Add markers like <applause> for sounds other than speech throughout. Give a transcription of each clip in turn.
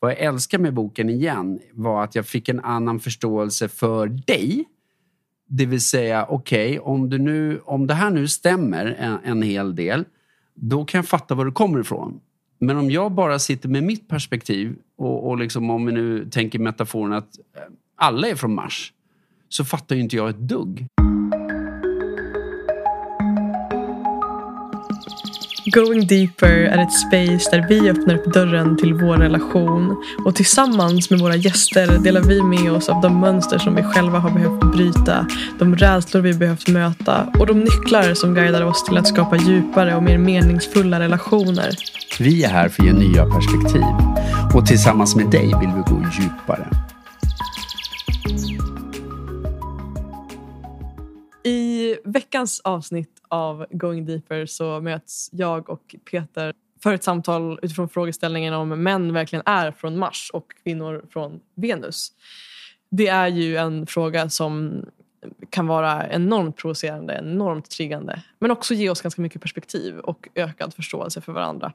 vad jag älskar med boken igen var att jag fick en annan förståelse för dig. Det vill säga, okej, okay, om, om det här nu stämmer en, en hel del, då kan jag fatta var du kommer ifrån. Men om jag bara sitter med mitt perspektiv och, och liksom om vi nu tänker metaforen att eh, alla är från Mars, så fattar ju inte jag ett dugg. Going Deeper är ett space där vi öppnar upp dörren till vår relation och tillsammans med våra gäster delar vi med oss av de mönster som vi själva har behövt bryta, de rädslor vi behövt möta och de nycklar som guidar oss till att skapa djupare och mer meningsfulla relationer. Vi är här för att ge nya perspektiv och tillsammans med dig vill vi gå djupare. I veckans avsnitt av Going Deeper så möts jag och Peter för ett samtal utifrån frågeställningen om män verkligen är från Mars och kvinnor från Venus. Det är ju en fråga som kan vara enormt provocerande, enormt triggande men också ge oss ganska mycket perspektiv och ökad förståelse för varandra.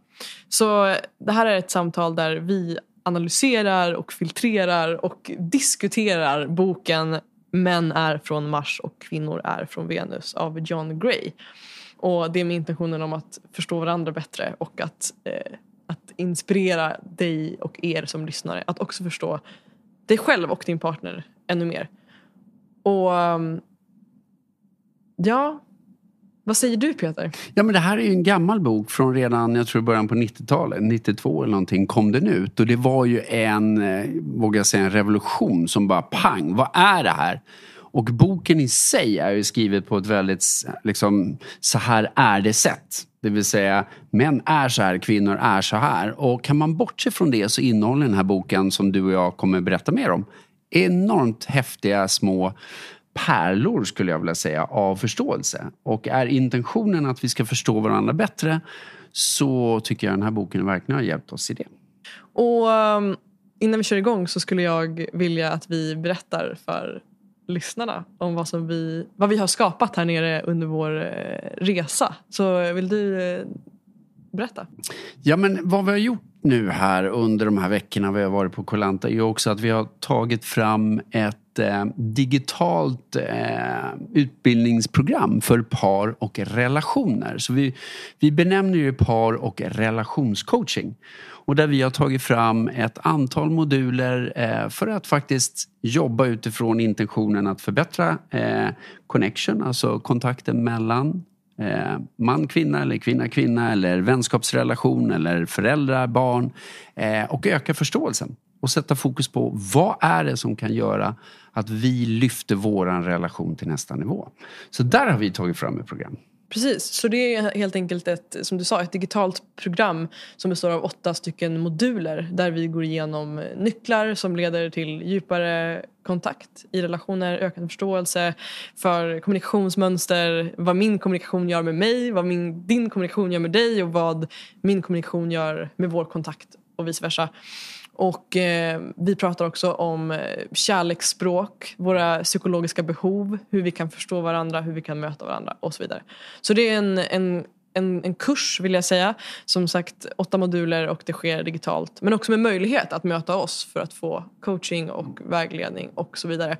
Så det här är ett samtal där vi analyserar och filtrerar och diskuterar boken Män är från Mars och kvinnor är från Venus av John Gray. Och det är med intentionen om att förstå varandra bättre och att, eh, att inspirera dig och er som lyssnare att också förstå dig själv och din partner ännu mer. Och ehm, ja, vad säger du Peter? Ja men det här är ju en gammal bok från redan, jag tror början på 90-talet, 92 eller någonting kom den ut. Och det var ju en, eh, vågar jag säga, en revolution som bara pang, vad är det här? Och boken i sig är ju skriven på ett väldigt, liksom, så här är det sätt. Det vill säga, män är så här, kvinnor är så här. Och kan man bortse från det så innehåller den här boken, som du och jag kommer berätta mer om, enormt häftiga små pärlor skulle jag vilja säga av förståelse. Och är intentionen att vi ska förstå varandra bättre så tycker jag den här boken verkligen har hjälpt oss i det. Och um, innan vi kör igång så skulle jag vilja att vi berättar för lyssnarna om vad, som vi, vad vi har skapat här nere under vår eh, resa. Så vill du eh, berätta? Ja men vad vi har gjort nu här under de här veckorna vi har varit på Kolanta är också att vi har tagit fram ett eh, digitalt eh, utbildningsprogram för par och relationer. Så vi, vi benämner ju par och relationscoaching. Och där vi har tagit fram ett antal moduler eh, för att faktiskt jobba utifrån intentionen att förbättra eh, connection, alltså kontakten mellan eh, man, kvinna eller kvinna, kvinna eller vänskapsrelation eller föräldrar, barn eh, och öka förståelsen och sätta fokus på vad är det som kan göra att vi lyfter våran relation till nästa nivå. Så där har vi tagit fram ett program. Precis, så det är helt enkelt ett, som du sa, ett digitalt program som består av åtta stycken moduler där vi går igenom nycklar som leder till djupare kontakt i relationer, ökad förståelse för kommunikationsmönster, vad min kommunikation gör med mig, vad min, din kommunikation gör med dig och vad min kommunikation gör med vår kontakt och vice versa. Och eh, vi pratar också om eh, kärleksspråk, våra psykologiska behov, hur vi kan förstå varandra, hur vi kan möta varandra och så vidare. Så det är en, en, en, en kurs vill jag säga. Som sagt åtta moduler och det sker digitalt. Men också med möjlighet att möta oss för att få coaching och vägledning och så vidare.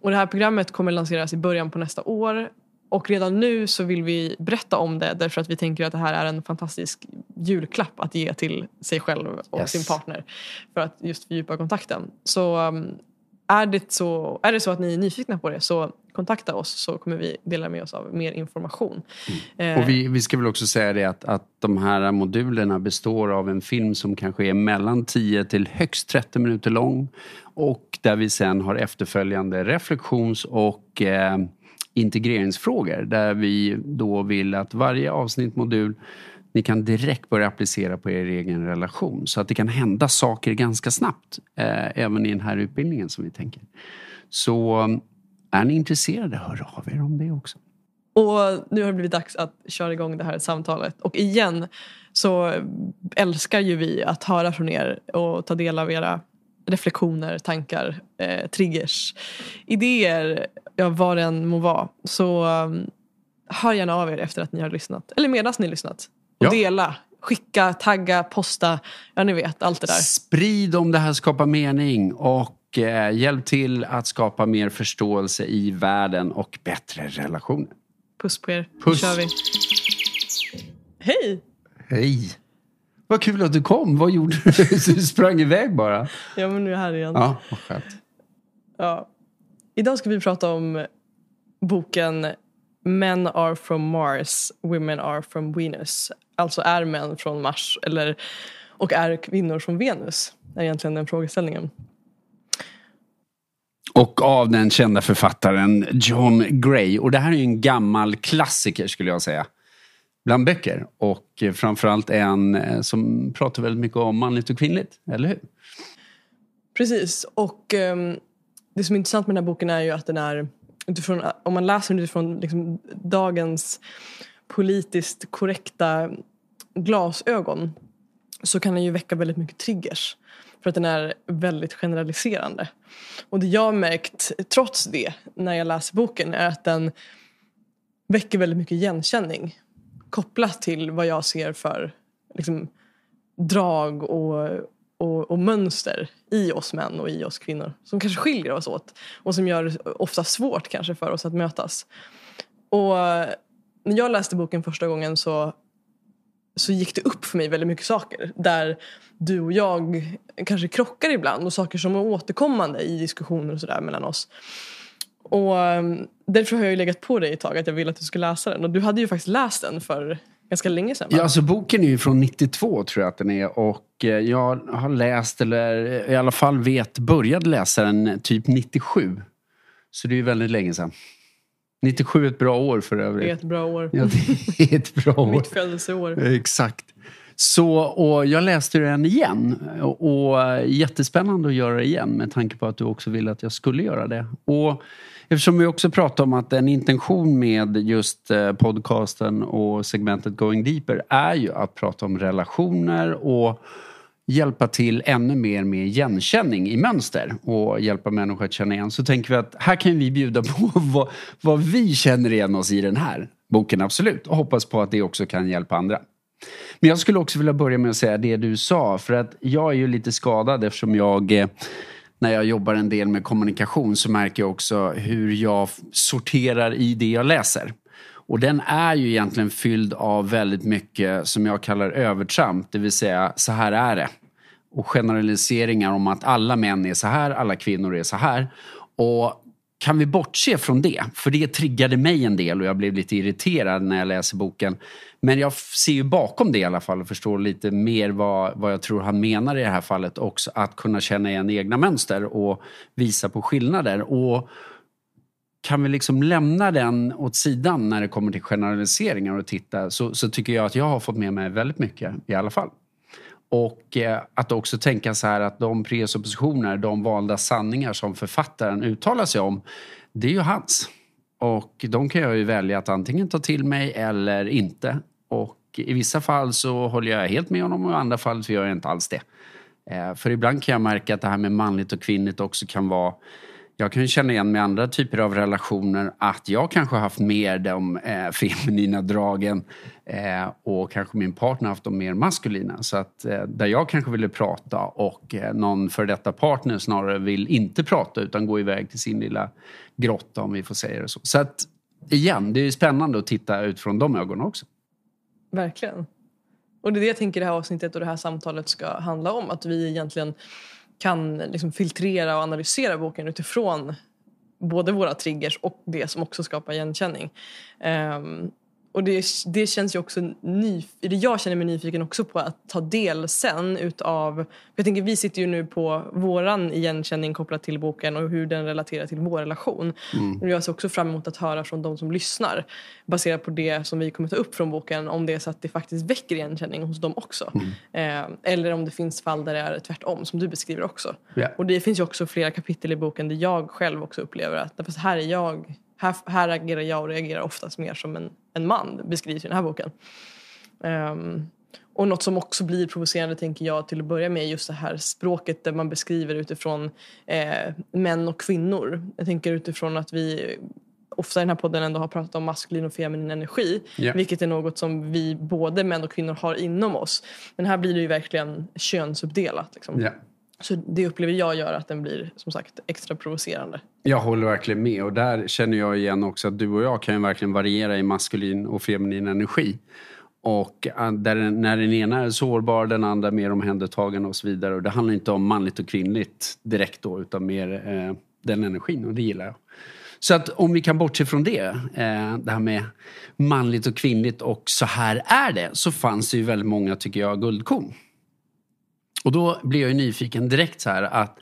Och det här programmet kommer lanseras i början på nästa år och redan nu så vill vi berätta om det därför att vi tänker att det här är en fantastisk julklapp att ge till sig själv och yes. sin partner. För att just fördjupa kontakten. Så um, är det, så är det så att ni är nyfikna på det så kontakta oss så kommer vi dela med oss av mer information. Mm. Och vi, vi ska väl också säga det att, att de här modulerna består av en film som kanske är mellan 10 till högst 30 minuter lång. Och där vi sen har efterföljande reflektions och eh, integreringsfrågor där vi då vill att varje avsnitt, modul, ni kan direkt börja applicera på er egen relation så att det kan hända saker ganska snabbt eh, även i den här utbildningen som vi tänker. Så är ni intresserade, hör av er om det också. Och nu har det blivit dags att köra igång det här samtalet. Och igen så älskar ju vi att höra från er och ta del av era reflektioner, tankar, eh, triggers, idéer, ja, vad det än må vara. Så um, hör gärna av er efter att ni har lyssnat. Eller medan ni har lyssnat. Och ja. dela skicka, tagga, posta. Ja, ni vet, allt det där. Sprid om det här skapar mening och eh, hjälp till att skapa mer förståelse i världen och bättre relationer. Puss på er. Puss. Nu kör vi. Hej! Hej! Vad kul att du kom. Vad gjorde du? <laughs> Du sprang iväg bara. Ja, men nu är jag här igen. Ja, vad skönt. Ja. Idag ska vi prata om boken Men are from Mars, women are from Venus. Alltså är män från Mars eller, och är kvinnor från Venus? är egentligen den frågeställningen. Och av den kända författaren John Gray. Och det här är ju en gammal klassiker skulle jag säga. Bland böcker. Och eh, framförallt en eh, som pratar väldigt mycket om manligt och kvinnligt. Eller hur? Precis. Och um, det som är intressant med den här boken är ju att den är utifrån, om man läser den utifrån liksom, dagens politiskt korrekta glasögon så kan den ju väcka väldigt mycket triggers. För att den är väldigt generaliserande. Och det jag har märkt, trots det, när jag läser boken är att den väcker väldigt mycket igenkänning. Kopplat till vad jag ser för liksom, drag och, och, och mönster i oss män och i oss kvinnor. Som kanske skiljer oss åt och som gör det ofta svårt kanske för oss att mötas. Och när jag läste boken första gången så, så gick det upp för mig väldigt mycket saker. Där du och jag kanske krockar ibland och saker som är återkommande i diskussioner och sådär mellan oss. Och um, därför har jag ju legat på dig ett tag att jag vill att du ska läsa den. Och du hade ju faktiskt läst den för ganska länge sedan. va? Ja, alltså boken är ju från 92 tror jag att den är. Och eh, jag har läst, eller i alla fall vet, började läsa den typ 97. Så det är ju väldigt länge sedan. 97 är ett bra år för Det är övrigt. ett bra år. Ja, det är ett bra <laughs> år. Mitt födelseår. Exakt. Så, och jag läste den igen. Och, och jättespännande att göra det igen med tanke på att du också ville att jag skulle göra det. Och eftersom vi också pratar om att en intention med just eh, podcasten och segmentet Going Deeper är ju att prata om relationer och hjälpa till ännu mer med igenkänning i mönster och hjälpa människor att känna igen så tänker vi att här kan vi bjuda på <laughs> vad, vad vi känner igen oss i den här boken, absolut. Och hoppas på att det också kan hjälpa andra. Men jag skulle också vilja börja med att säga det du sa för att jag är ju lite skadad eftersom jag eh, när jag jobbar en del med kommunikation så märker jag också hur jag sorterar i det jag läser. Och den är ju egentligen fylld av väldigt mycket som jag kallar övertramp, det vill säga så här är det. Och generaliseringar om att alla män är så här, alla kvinnor är så här. Och kan vi bortse från det? För det triggade mig en del och jag blev lite irriterad när jag läser boken. Men jag ser ju bakom det i alla fall och förstår lite mer vad, vad jag tror han menar i det här fallet också. Att kunna känna igen egna mönster och visa på skillnader. Och kan vi liksom lämna den åt sidan när det kommer till generaliseringar och titta så, så tycker jag att jag har fått med mig väldigt mycket i alla fall. Och eh, att också tänka så här att de presuppositioner, de valda sanningar som författaren uttalar sig om, det är ju hans. Och de kan jag ju välja att antingen ta till mig eller inte. Och i vissa fall så håller jag helt med honom och i andra fall så gör jag inte alls det. Eh, för ibland kan jag märka att det här med manligt och kvinnligt också kan vara jag kan ju känna igen med andra typer av relationer att jag kanske har haft mer de eh, feminina dragen eh, och kanske min partner har haft de mer maskulina. Så att eh, där jag kanske ville prata och eh, någon för detta partner snarare vill inte prata utan gå iväg till sin lilla grotta om vi får säga det så. Så att igen, det är ju spännande att titta utifrån de ögonen också. Verkligen. Och det är det jag tänker det här avsnittet och det här samtalet ska handla om. Att vi egentligen kan liksom filtrera och analysera boken utifrån både våra triggers och det som också skapar igenkänning. Um, och det, det känns ju också ny, eller jag känner mig nyfiken också på att ta del sen utav, jag tänker vi sitter ju nu på våran igenkänning kopplat till boken och hur den relaterar till vår relation. Och jag ser också fram emot att höra från de som lyssnar baserat på det som vi kommer ta upp från boken om det är så att det faktiskt väcker igenkänning hos dem också. Eh, eller om det finns fall där det är tvärtom som du beskriver också. Ja. Och det finns ju också flera kapitel i boken där jag själv också upplever att fast här är jag, här, här agerar jag och reagerar oftast mer som en, en man beskrivs i den här boken. Ehm, och något som också blir provocerande tänker jag till att börja med är just det här språket där man beskriver utifrån eh, män och kvinnor. Jag tänker utifrån att vi ofta i den här podden ändå har pratat om maskulin och feminin energi. Ja. Vilket är något som vi både män och kvinnor har inom oss. Men här blir det ju verkligen könsuppdelat. Liksom. Ja. Så det upplever jag gör att den blir som sagt extra provocerande. Jag håller verkligen med och där känner jag igen också att du och jag kan ju verkligen variera i maskulin och feminin energi. Och äh, där, den- när den ena är sårbar, den andra mer omhändertagen och så vidare. Och det handlar inte om manligt och kvinnligt direkt då, utan mer eh, den energin och det gillar jag. Så att om vi kan bortse från det, eh, det här med manligt och kvinnligt och så här är det, så fanns det ju väldigt många, tycker jag, guldkorn. Och då blir jag ju nyfiken direkt så här att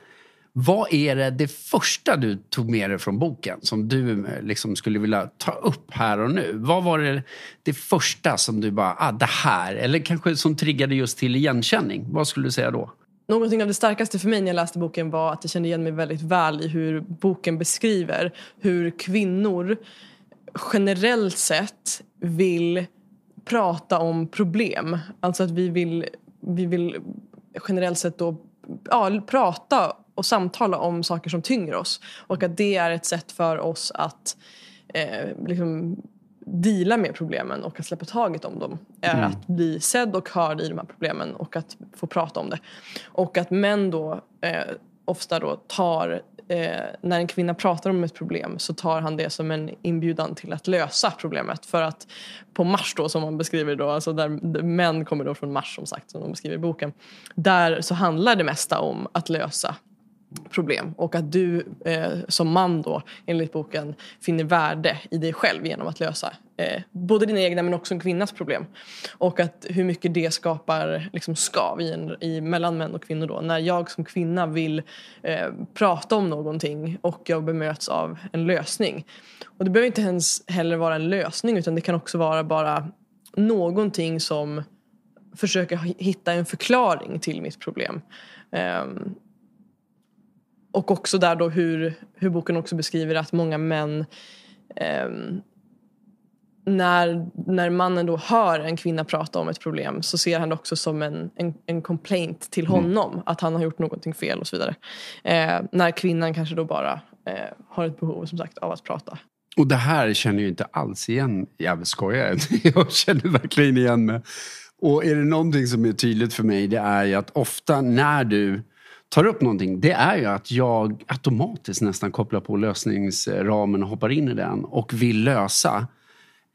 vad är det, det första du tog med dig från boken som du eh, liksom skulle vilja ta upp här och nu? Vad var det, det första som du bara, ah det här, eller kanske som triggade just till igenkänning? Vad skulle du säga då? Någonting av det starkaste för mig när jag läste boken var att jag kände igen mig väldigt väl i hur boken beskriver hur kvinnor generellt sett vill prata om problem. Alltså att vi vill, vi vill generellt sett då ja, prata och samtala om saker som tynger oss. Och att det är ett sätt för oss att eh, liksom deala med problemen och att släppa taget om dem är att bli sedd och hörd i de här problemen och att få prata om det. Och att män då eh, ofta då tar Eh, när en kvinna pratar om ett problem så tar han det som en inbjudan till att lösa problemet. För att på Mars då som man beskriver då, alltså där män kommer då från Mars som sagt som de beskriver i boken. Där så handlar det mesta om att lösa problem och att du eh, som man då enligt boken finner värde i dig själv genom att lösa eh, både dina egna men också en kvinnas problem. Och att hur mycket det skapar liksom, skav i en, i, mellan män och kvinnor då. När jag som kvinna vill eh, prata om någonting och jag bemöts av en lösning. Och det behöver inte ens heller vara en lösning utan det kan också vara bara någonting som försöker hitta en förklaring till mitt problem. Um, och också där då hur, hur boken också beskriver att många män um, när, när mannen då hör en kvinna prata om ett problem så ser han det också som en, en, en complaint till honom. Att han har gjort någonting fel och så vidare. Eh, när kvinnan kanske då bara eh, har ett behov som sagt av att prata. Och det här känner jag inte alls igen. Jag skojar, <laughs> jag känner verkligen igen mig. Och är det någonting som är tydligt för mig det är ju att ofta när du tar upp någonting det är ju att jag automatiskt nästan kopplar på lösningsramen och hoppar in i den och vill lösa.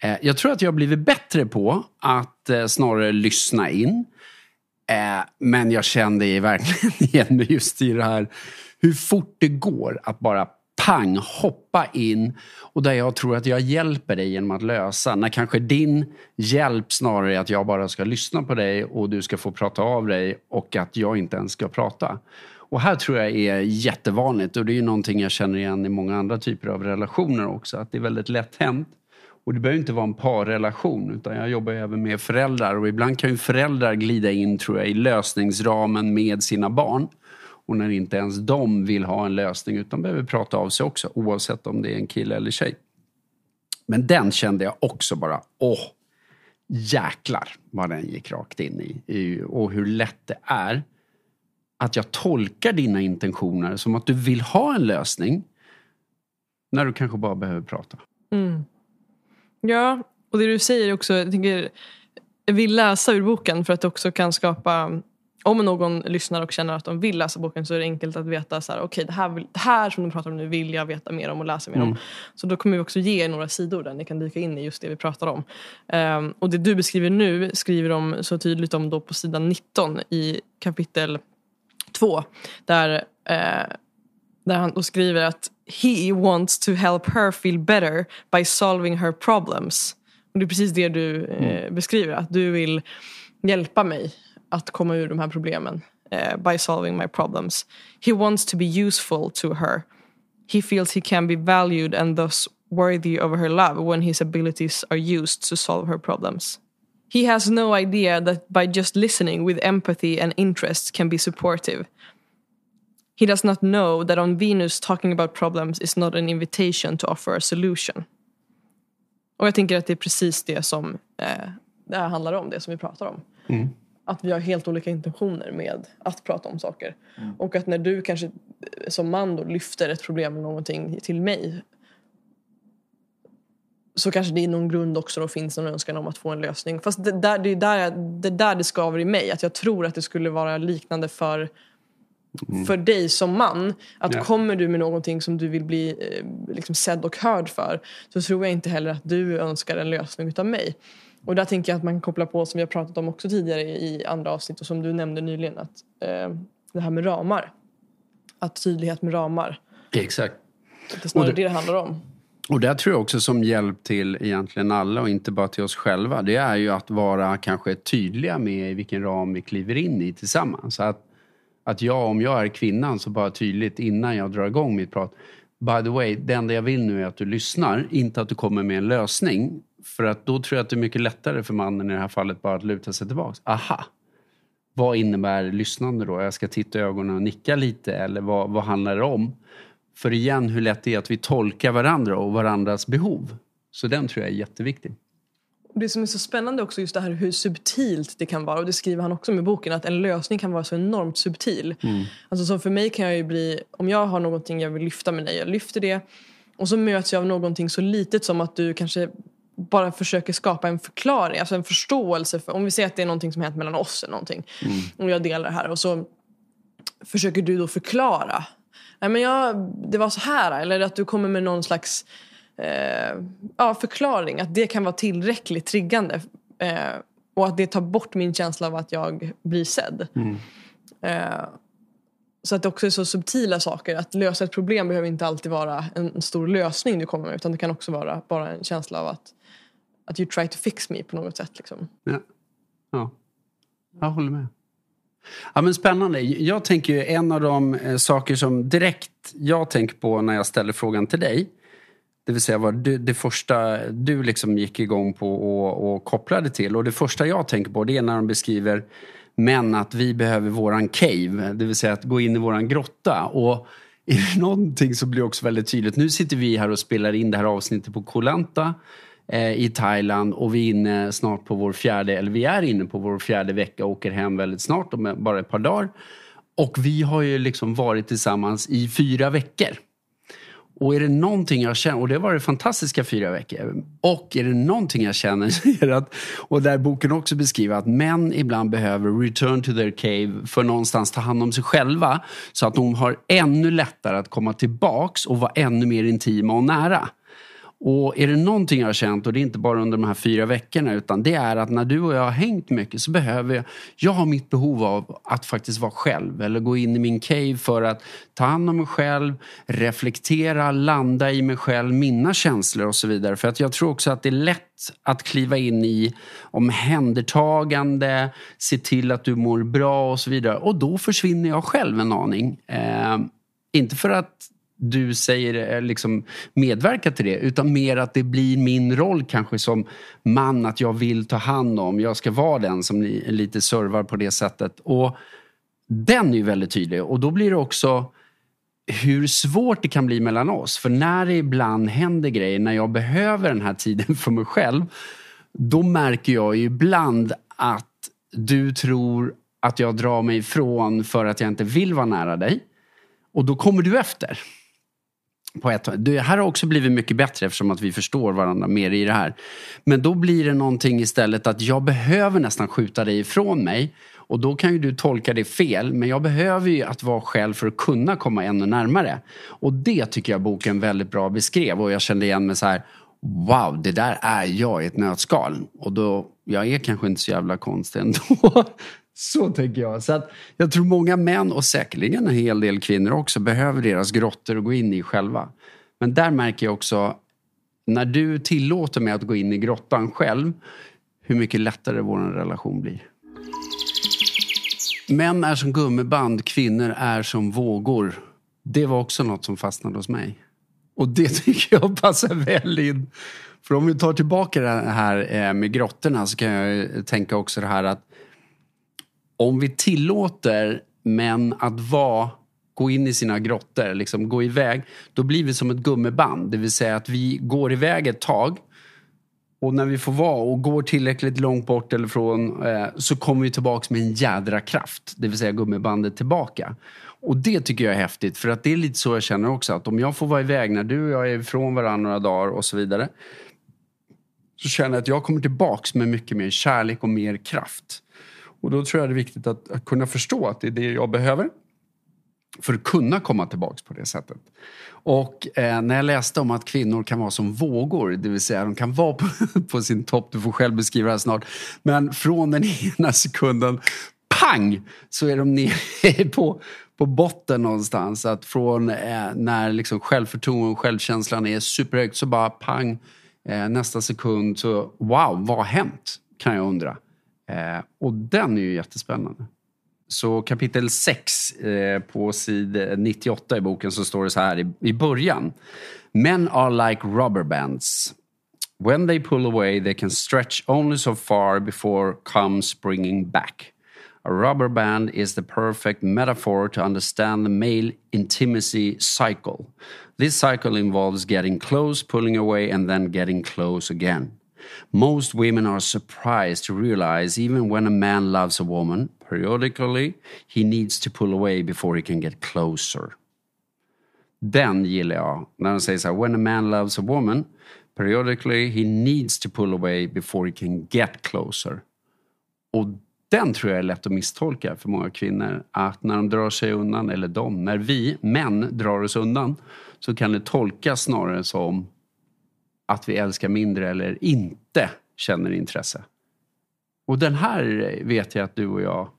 Eh, jag tror att jag har blivit bättre på att eh, snarare lyssna in. Eh, men jag kände verkligen <laughs> igen mig just i det här hur fort det går att bara pang hoppa in och där jag tror att jag hjälper dig genom att lösa. När kanske din hjälp snarare är att jag bara ska lyssna på dig och du ska få prata av dig och att jag inte ens ska prata. Och här tror jag är jättevanligt och det är ju någonting jag känner igen i många andra typer av relationer också. Att det är väldigt lätt hänt. Och det behöver inte vara en parrelation utan jag jobbar även med föräldrar och ibland kan ju föräldrar glida in tror jag i lösningsramen med sina barn. Och när inte ens de vill ha en lösning utan behöver prata av sig också oavsett om det är en kille eller tjej. Men den kände jag också bara, åh, jäklar vad den gick rakt in i. Och hur lätt det är att jag tolkar dina intentioner som att du vill ha en lösning när du kanske bara behöver prata. Mm. Ja, och det du säger också, jag tänker, jag vill läsa ur boken för att det också kan skapa om någon lyssnar och känner att de vill läsa boken så är det enkelt att veta så här, okej det, här vill, det här som de pratar om nu vill jag veta mer om och läsa mer om. Så då kommer vi också ge er några sidor där ni kan dyka in i just det vi pratar om. Ehm, och det du beskriver nu skriver de så tydligt om då på sidan 19 i kapitel 2. Där, eh, där han då skriver att he wants to help her feel better by solving her problems. Och det är precis det du eh, beskriver, att du vill hjälpa mig att komma ur de här problemen Uh, by solving my problems. He wants to be useful to her. He feels he can be valued and thus worthy of her love when his abilities are used to solve her problems. He has no idea that by just listening with empathy and interest can be supportive. He does not know that on Venus talking about problems is not an invitation to offer a solution. Och jag tänker att det är precis det som eh, det här handlar om, det som vi pratar om. Mm. Att vi har helt olika intentioner med att prata om saker. Och att när du kanske eh, som man då lyfter ett problem eller någonting till mig så kanske det i någon grund också då finns någon önskan om att få en lösning. Fast det, där, det är där, det där det skaver i mig. Att jag tror att det skulle vara liknande för, mm. för dig som man. Att ja. kommer du med någonting som du vill bli eh, liksom sedd och hörd för så tror jag inte heller att du önskar en lösning utav mig. Och där tänker jag att man kan koppla på som vi har pratat om också tidigare i andra avsnitt och som du nämnde nyligen. Att, eh, det här med ramar. Att tydlighet med ramar. Exakt. Det är snarare det, det det handlar om. Och det tror jag också som hjälp till egentligen alla och inte bara till oss själva. Det är ju att vara kanske tydliga med i vilken ram vi kliver in i tillsammans. Så att, att jag, om jag är kvinnan, så bara tydligt innan jag drar igång mitt prat. By the way, det enda jag vill nu är att du lyssnar, inte att du kommer med en lösning. För att då tror jag att det är mycket lättare för mannen i det här fallet bara att luta sig tillbaks. Aha! Vad innebär lyssnande då? Jag ska titta i ögonen och nicka lite eller vad, vad handlar det om? För igen hur lätt det är att vi tolkar varandra och varandras behov. Så den tror jag är jätteviktig. Det som är så spännande också just det här hur subtilt det kan vara och det skriver han också med boken att en lösning kan vara så enormt subtil. Mm. Alltså så för mig kan jag ju bli, om jag har någonting jag vill lyfta med dig, jag lyfter det och så möts jag av någonting så litet som att du kanske bara försöker skapa en förklaring, alltså en förståelse för, om vi säger att det är någonting som hänt mellan oss eller någonting mm. och jag delar det här och så försöker du då förklara Nej men jag, det var så här eller att du kommer med någon slags eh, ja, förklaring att det kan vara tillräckligt triggande eh, och att det tar bort min känsla av att jag blir sedd. Mm. Eh, så att det också är så subtila saker. Att lösa ett problem behöver inte alltid vara en stor lösning du kommer med utan det kan också vara bara en känsla av att, att you try to fix me på något sätt. Liksom. Ja. ja, jag håller med. Ja, men spännande. Jag tänker ju en av de eh, saker som direkt jag tänker på när jag ställer frågan till dig. Det vill säga vad du, det första du liksom gick igång på och, och kopplade till. Och det första jag tänker på det är när de beskriver män att vi behöver våran cave. Det vill säga att gå in i våran grotta. Och är det någonting som blir också väldigt tydligt. Nu sitter vi här och spelar in det här avsnittet på Kolanta Eh, i Thailand och vi är inne snart på vår fjärde, eller vi är inne på vår fjärde vecka och åker hem väldigt snart om bara ett par dagar. Och vi har ju liksom varit tillsammans i fyra veckor. Och är det någonting jag känner, och det var det fantastiska fyra veckor. Och är det någonting jag känner är att, och där boken också beskriver att män ibland behöver return to their cave för någonstans ta hand om sig själva. Så att de har ännu lättare att komma tillbaks och vara ännu mer intima och nära. Och är det någonting jag har känt, och det är inte bara under de här fyra veckorna, utan det är att när du och jag har hängt mycket så behöver jag, jag har mitt behov av att faktiskt vara själv eller gå in i min cave för att ta hand om mig själv, reflektera, landa i mig själv, mina känslor och så vidare. För att jag tror också att det är lätt att kliva in i omhändertagande, se till att du mår bra och så vidare. Och då försvinner jag själv en aning. Eh, inte för att du säger eh, liksom medverka till det utan mer att det blir min roll kanske som man att jag vill ta hand om. Jag ska vara den som ni lite servar på det sättet. Och den är ju väldigt tydlig och då blir det också hur svårt det kan bli mellan oss. För när det ibland händer grejer, när jag behöver den här tiden <laughs> för mig själv då märker jag ju ibland att du tror att jag drar mig ifrån för att jag inte vill vara nära dig. Och då kommer du efter på ett, det här har också blivit mycket bättre eftersom att vi förstår varandra mer i det här. Men då blir det någonting istället att jag behöver nästan skjuta dig ifrån mig. Och då kan ju du tolka det fel, men jag behöver ju att vara själv för att kunna komma ännu närmare. Och det tycker jag boken väldigt bra beskrev och jag kände igen mig så här Wow, det där är jag i ett nötskal. Och då, jag är kanske inte så jävla konstig ändå. <laughs> Så tänker jag. Så att jag tror många män och säkerligen en hel del kvinnor också behöver deras grottor att gå in i själva. Men där märker jag också när du tillåter mig att gå in i grottan själv hur mycket lättare vår relation blir. Män är som gummiband, kvinnor är som vågor. Det var också något som fastnade hos mig. Och det <laughs> tycker jag passar väl in. För om vi tar tillbaka det här eh, med grottorna så kan jag tänka också det här att om vi tillåter män att vara gå in i sina grottor, liksom gå iväg, då blir vi som ett gummiband. Det vill säga att vi går iväg ett tag och när vi får vara och går tillräckligt långt bort eller från eh, så kommer vi tillbaks med en jädra kraft. Det vill säga gummibandet tillbaka. Och det tycker jag är häftigt för att det är lite så jag känner också att om jag får vara iväg när du och jag är ifrån varandra några dagar och så vidare så känner jag att jag kommer tillbaks med mycket mer kärlek och mer kraft. Och då tror jag det är viktigt att, att kunna förstå att det är det jag behöver för att kunna komma tillbaks på det sättet. Och eh, när jag läste om att kvinnor kan vara som vågor, det vill säga de kan vara på, <laughs> på sin topp, du får själv beskriva det här snart, men från den <laughs> ena sekunden, pang, så är de nere <laughs> på, på botten någonstans. Att från eh, när liksom självförtroende och självkänslan är superhögt så bara pang, eh, nästa sekund så wow, vad har hänt? Kan jag undra. Eh, och den är ju jättespännande. Så kapitel 6 eh, på sid 98 i boken så står det så här i, i början. Men are like rubber bands. When they pull away they can stretch only so far before comes bringing back. A rubber band is the perfect metaphor to understand the male intimacy cycle. This cycle involves getting close, pulling away, and then getting close again. Most women are surprised to realize even when a man loves a woman, periodically he needs to pull away before he can get closer. Den gillar jag. När de säger så här, when a man loves a woman, periodically he needs to pull away before he can get closer. Och den tror jag är lätt att misstolka för många kvinnor. Att när de drar sig undan, eller de, när vi män drar oss undan så kan det tolkas snarare som att vi älskar mindre eller inte känner intresse. Och den här vet jag att du och jag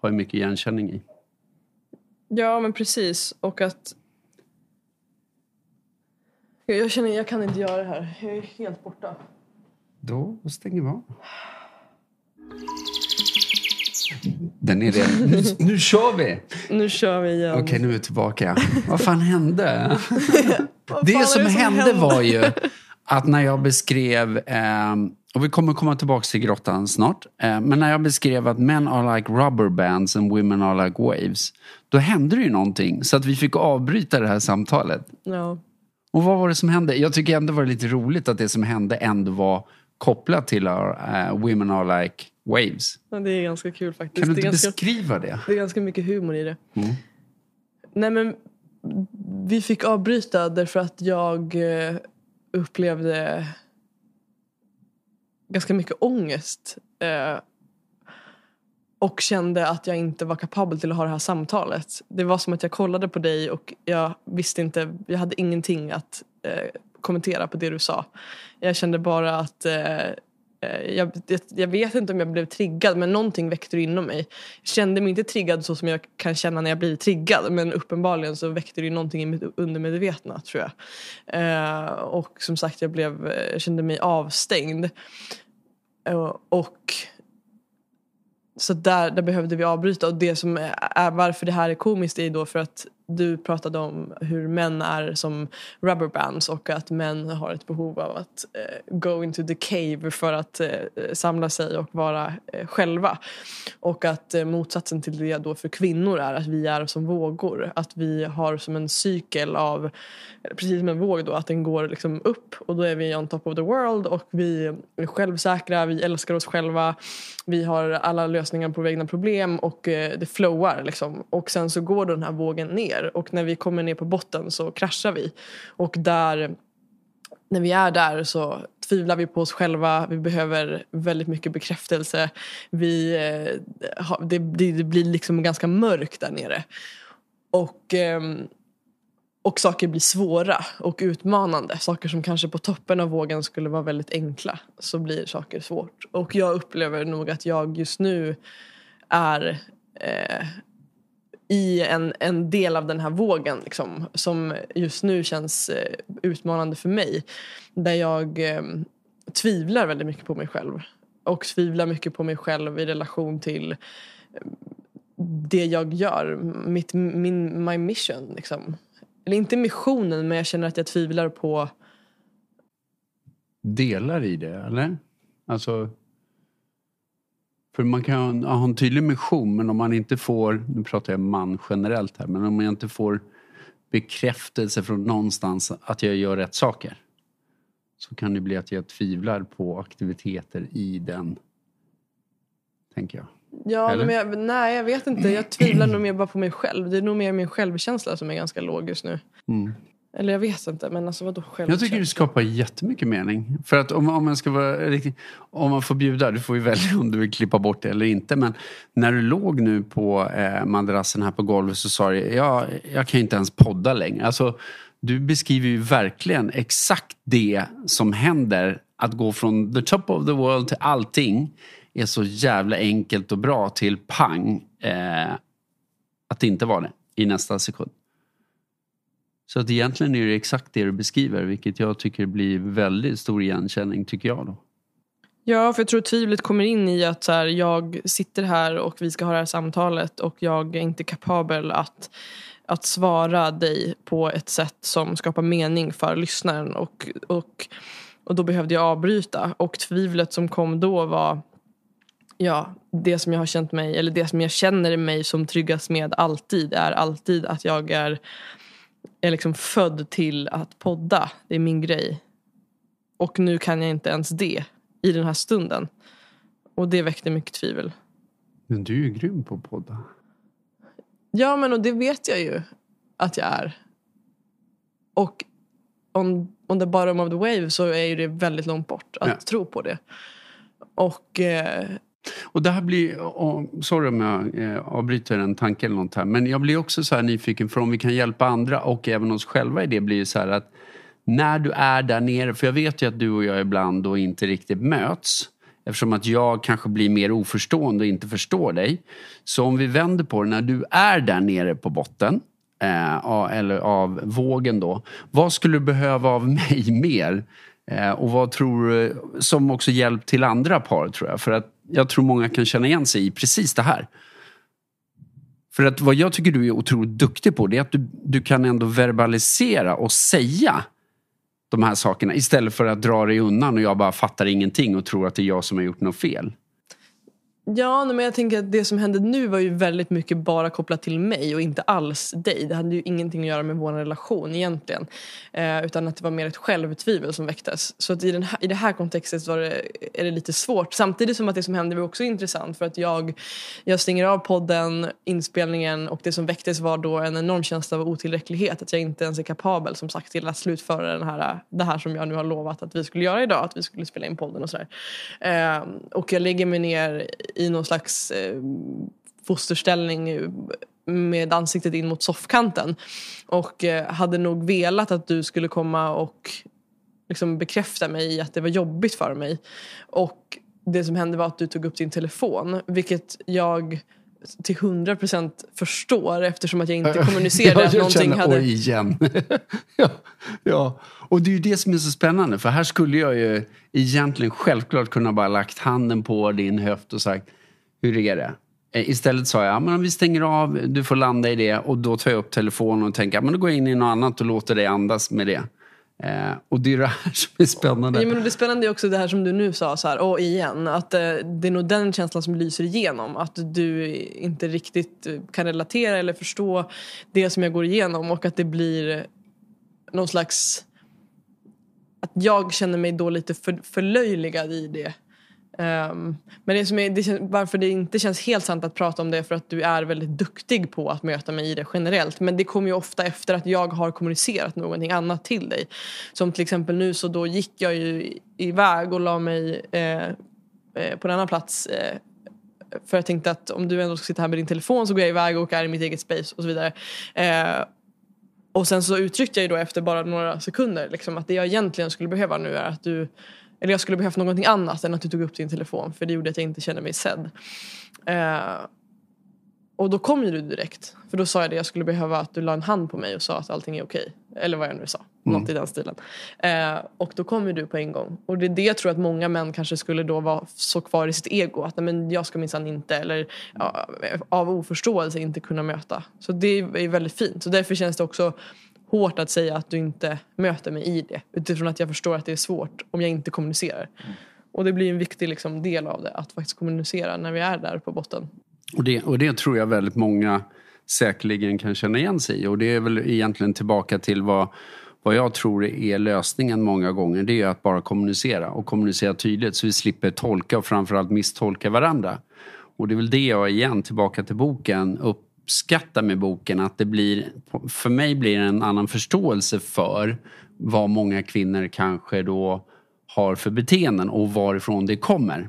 har mycket igenkänning i. Ja, men precis. Och att... Jag känner jag kan inte göra det här. Jag är helt borta. Då stänger vi av. Den är det. Nu, nu kör vi! Nu kör vi igen. Okej, nu är vi tillbaka. Vad fan hände? <laughs> Det fan som, det hände, var ju att när jag beskrev, eh, och vi kommer komma tillbaka till grottan snart, eh, men när jag beskrev att men are like rubber bands and women are like waves, då hände det ju någonting så att vi fick avbryta det här samtalet. Ja. Och vad var det som hände? Jag tycker ändå var det lite roligt att det som hände ändå var kopplat till uh, Women are like waves. ja, det är ganska kul faktiskt. Kan du det, inte ganska, beskriva det? det är ganska mycket humor i det. Mm. Nej men vi fick avbryta därför att jag eh, upplevde ganska mycket ångest. Eh, och kände att jag inte var kapabel till att ha det här samtalet. Det var som att jag kollade på dig och jag visste inte, jag hade ingenting att eh, kommentera på det du sa. Jag kände bara att eh, eh, Eh, jag, jag, vet inte om jag blev triggad men någonting väckte det inom mig. Jag kände mig inte triggad så som jag kan känna när jag blir triggad men uppenbarligen så väckte det någonting i mitt undermedvetna tror jag. Eh, och som sagt jag blev, jag kände mig avstängd. Eh, och så där, där behövde vi avbryta och det som är varför det här är komiskt är då för att du pratade om hur män är som rubberbands och att män har ett behov av att eh, go into the cave för att eh, samla sig och vara eh, själva. Och att eh, motsatsen till det då för kvinnor är att vi är som vågor. Att vi har som en cykel av, precis som en våg då, att den går liksom upp och då är vi on top of the world och vi är självsäkra, vi älskar oss själva, vi har alla lösningar på våra egna problem och eh, det flowar liksom. Och sen så går då den här vågen ner och när vi kommer ner på botten så kraschar vi. Och där, när vi är där så tvivlar vi på oss själva, vi behöver väldigt mycket bekräftelse. Vi, eh, det, det, blir liksom ganska mörkt där nere. Och, ehm, och saker blir svåra och utmanande. Saker som kanske på toppen av vågen skulle vara väldigt enkla. Så blir saker svårt. Och jag upplever nog att jag just nu är eh, i en, en del av den här vågen liksom, som just nu känns eh, utmanande för mig. Där jag eh, tvivlar väldigt mycket på mig själv. Och tvivlar mycket på mig själv i relation till eh, det jag gör. Mitt, min, my mission liksom. Eller inte missionen men jag känner att jag tvivlar på Delar i det, eller? Alltså... För man kan ha en, tydlig mission men om man inte får, nu pratar jag man generellt här, men om man inte får bekräftelse från någonstans att jag gör rätt saker. Så kan det bli att jag tvivlar på aktiviteter i den, tänker jag. Ja, Eller? men jag, nej jag vet inte. Jag tvivlar nog mer bara på mig själv. Det är nog mer min självkänsla som är ganska låg just nu. Mm. Eller jag vet inte, men alltså vadå självkänsla? Jag tycker det skapar jättemycket mening. För att om, om man ska vara riktigt, om man får bjuda, du får ju <laughs> välja om du vill klippa bort det eller inte. Men när du låg nu på eh, madrassen här på golvet så sa du, ja, jag kan ju inte ens podda längre. Alltså, du beskriver ju verkligen exakt det som händer. Att gå från the top of the world till allting är så jävla enkelt och bra till pang. Eh, att inte var det i nästa sekund. Så att egentligen är det exakt det du beskriver vilket jag tycker blir väldigt stor igenkänning tycker jag då. Ja, för jag tror tvivlet kommer in i att så här, jag sitter här och vi ska ha det här samtalet och jag är inte kapabel att, att svara dig på ett sätt som skapar mening för lyssnaren. Och, och, och då behövde jag avbryta. Och tvivlet som kom då var ja, det som jag har känt mig, eller det som jag känner mig som tryggast med alltid är alltid att jag är är liksom född till att podda. Det är min grej. Och nu kan jag inte ens det i den här stunden. Och det väckte mycket tvivel. Men du är ju grym på att podda. Ja, men och det vet jag ju att jag är. Och on, on the bottom of the wave så är ju det väldigt långt bort att ja. tro på det. Och eh, och det här blir, oh, sorry om jag eh, avbryter en tanke eller något här, men jag blir också så här nyfiken för om vi kan hjälpa andra och även oss själva i det blir så här att när du är där nere, för jag vet ju att du och jag ibland då inte riktigt möts eftersom att jag kanske blir mer oförstående och inte förstår dig. Så om vi vänder på det, när du är där nere på botten eh, eller av vågen då, vad skulle du behöva av <laughs> mig mer? Eh, och vad tror du, som också hjälp till andra par tror jag, för att jag tror många kan känna igen sig i precis det här. För att vad jag tycker du är otroligt duktig på det är att du, du kan ändå verbalisera och säga de här sakerna istället för att dra dig undan och jag bara fattar ingenting och tror att det är jag som har gjort något fel. Ja, men jag tänker att det som hände nu var ju väldigt mycket bara kopplat till mig och inte alls dig. Det hade ju ingenting att göra med vår relation egentligen. Eh, utan att det var mer ett självtvivel som väcktes. Så att i, den här, i det här kontextet var det, är det lite svårt. Samtidigt som att det som hände var också intressant för att jag, jag stänger av podden, inspelningen och det som väcktes var då en enorm känsla av otillräcklighet. Att jag inte ens är kapabel som sagt till att slutföra den här, det här som jag nu har lovat att vi skulle göra idag. Att vi skulle spela in podden och sådär. Eh, och jag lägger mig ner i någon slags eh, fosterställning med ansiktet in mot soffkanten. Och eh, hade nog velat att du skulle komma och liksom bekräfta mig i att det var jobbigt för mig. Och det som hände var att du tog upp din telefon, vilket jag till hundra procent förstår eftersom att jag inte kommunicerade <laughs> ja, någonting känner, hade... Oj, igen. <laughs> ja, ja, och det är ju det som är så spännande för här skulle jag ju egentligen självklart kunna bara lagt handen på din höft och sagt hur är det? Eh, istället sa jag, men om vi stänger av, du får landa i det och då tar jag upp telefonen och tänker, men då går jag in i något annat och låter dig andas med det. Eh, och det är det här <laughs> som är spännande. Ja, men det spännande är också det här som du nu sa, så här, och igen, att eh, det är nog den känslan som lyser igenom. Att du inte riktigt eh, kan relatera eller förstå det som jag går igenom och att det blir någon slags... Att jag känner mig då lite för, förlöjligad i det. Um, men det som är, det, varför det inte känns helt sant att prata om det är för att du är väldigt duktig på att möta mig i det generellt. Men det kommer ju ofta efter att jag har kommunicerat någonting annat till dig. Som till exempel nu så då gick jag ju iväg och la mig eh, eh, på en annan plats. Eh, för jag tänkte att om du ändå ska sitta här med din telefon så går jag iväg och är i mitt eget space och så vidare. Eh, och sen så uttryckte jag ju då efter bara några sekunder liksom, att det jag egentligen skulle behöva nu är att du eller jag skulle behövt någonting annat än att du tog upp din telefon för det gjorde att jag inte kände mig sedd. Eh, och då kom ju du direkt. För då sa jag det, jag skulle behöva att du la en hand på mig och sa att allting är okej. Eller vad jag nu sa. Mm. Något i den stilen. Eh, och då kom ju du på en gång. Och det är det jag tror att många män kanske skulle då vara så kvar i sitt ego. Att men jag ska minsann inte, eller ja, av oförståelse inte kunna möta. Så det är väldigt fint. Så därför känns det också hårt att säga att du inte möter mig i det. Utifrån att jag förstår att det är svårt om jag inte kommunicerar. Mm. Och det blir en viktig liksom, del av det, att faktiskt kommunicera när vi är där på botten. Och det, och det tror jag väldigt många säkerligen kan känna igen sig i. Och det är väl egentligen tillbaka till vad, vad jag tror är lösningen många gånger. Det är att bara kommunicera och kommunicera tydligt så vi slipper tolka och framförallt misstolka varandra. Och det är väl det jag igen, tillbaka till boken, upp uppskattar med boken att det blir, för mig blir det en annan förståelse för vad många kvinnor kanske då har för beteenden och varifrån det kommer.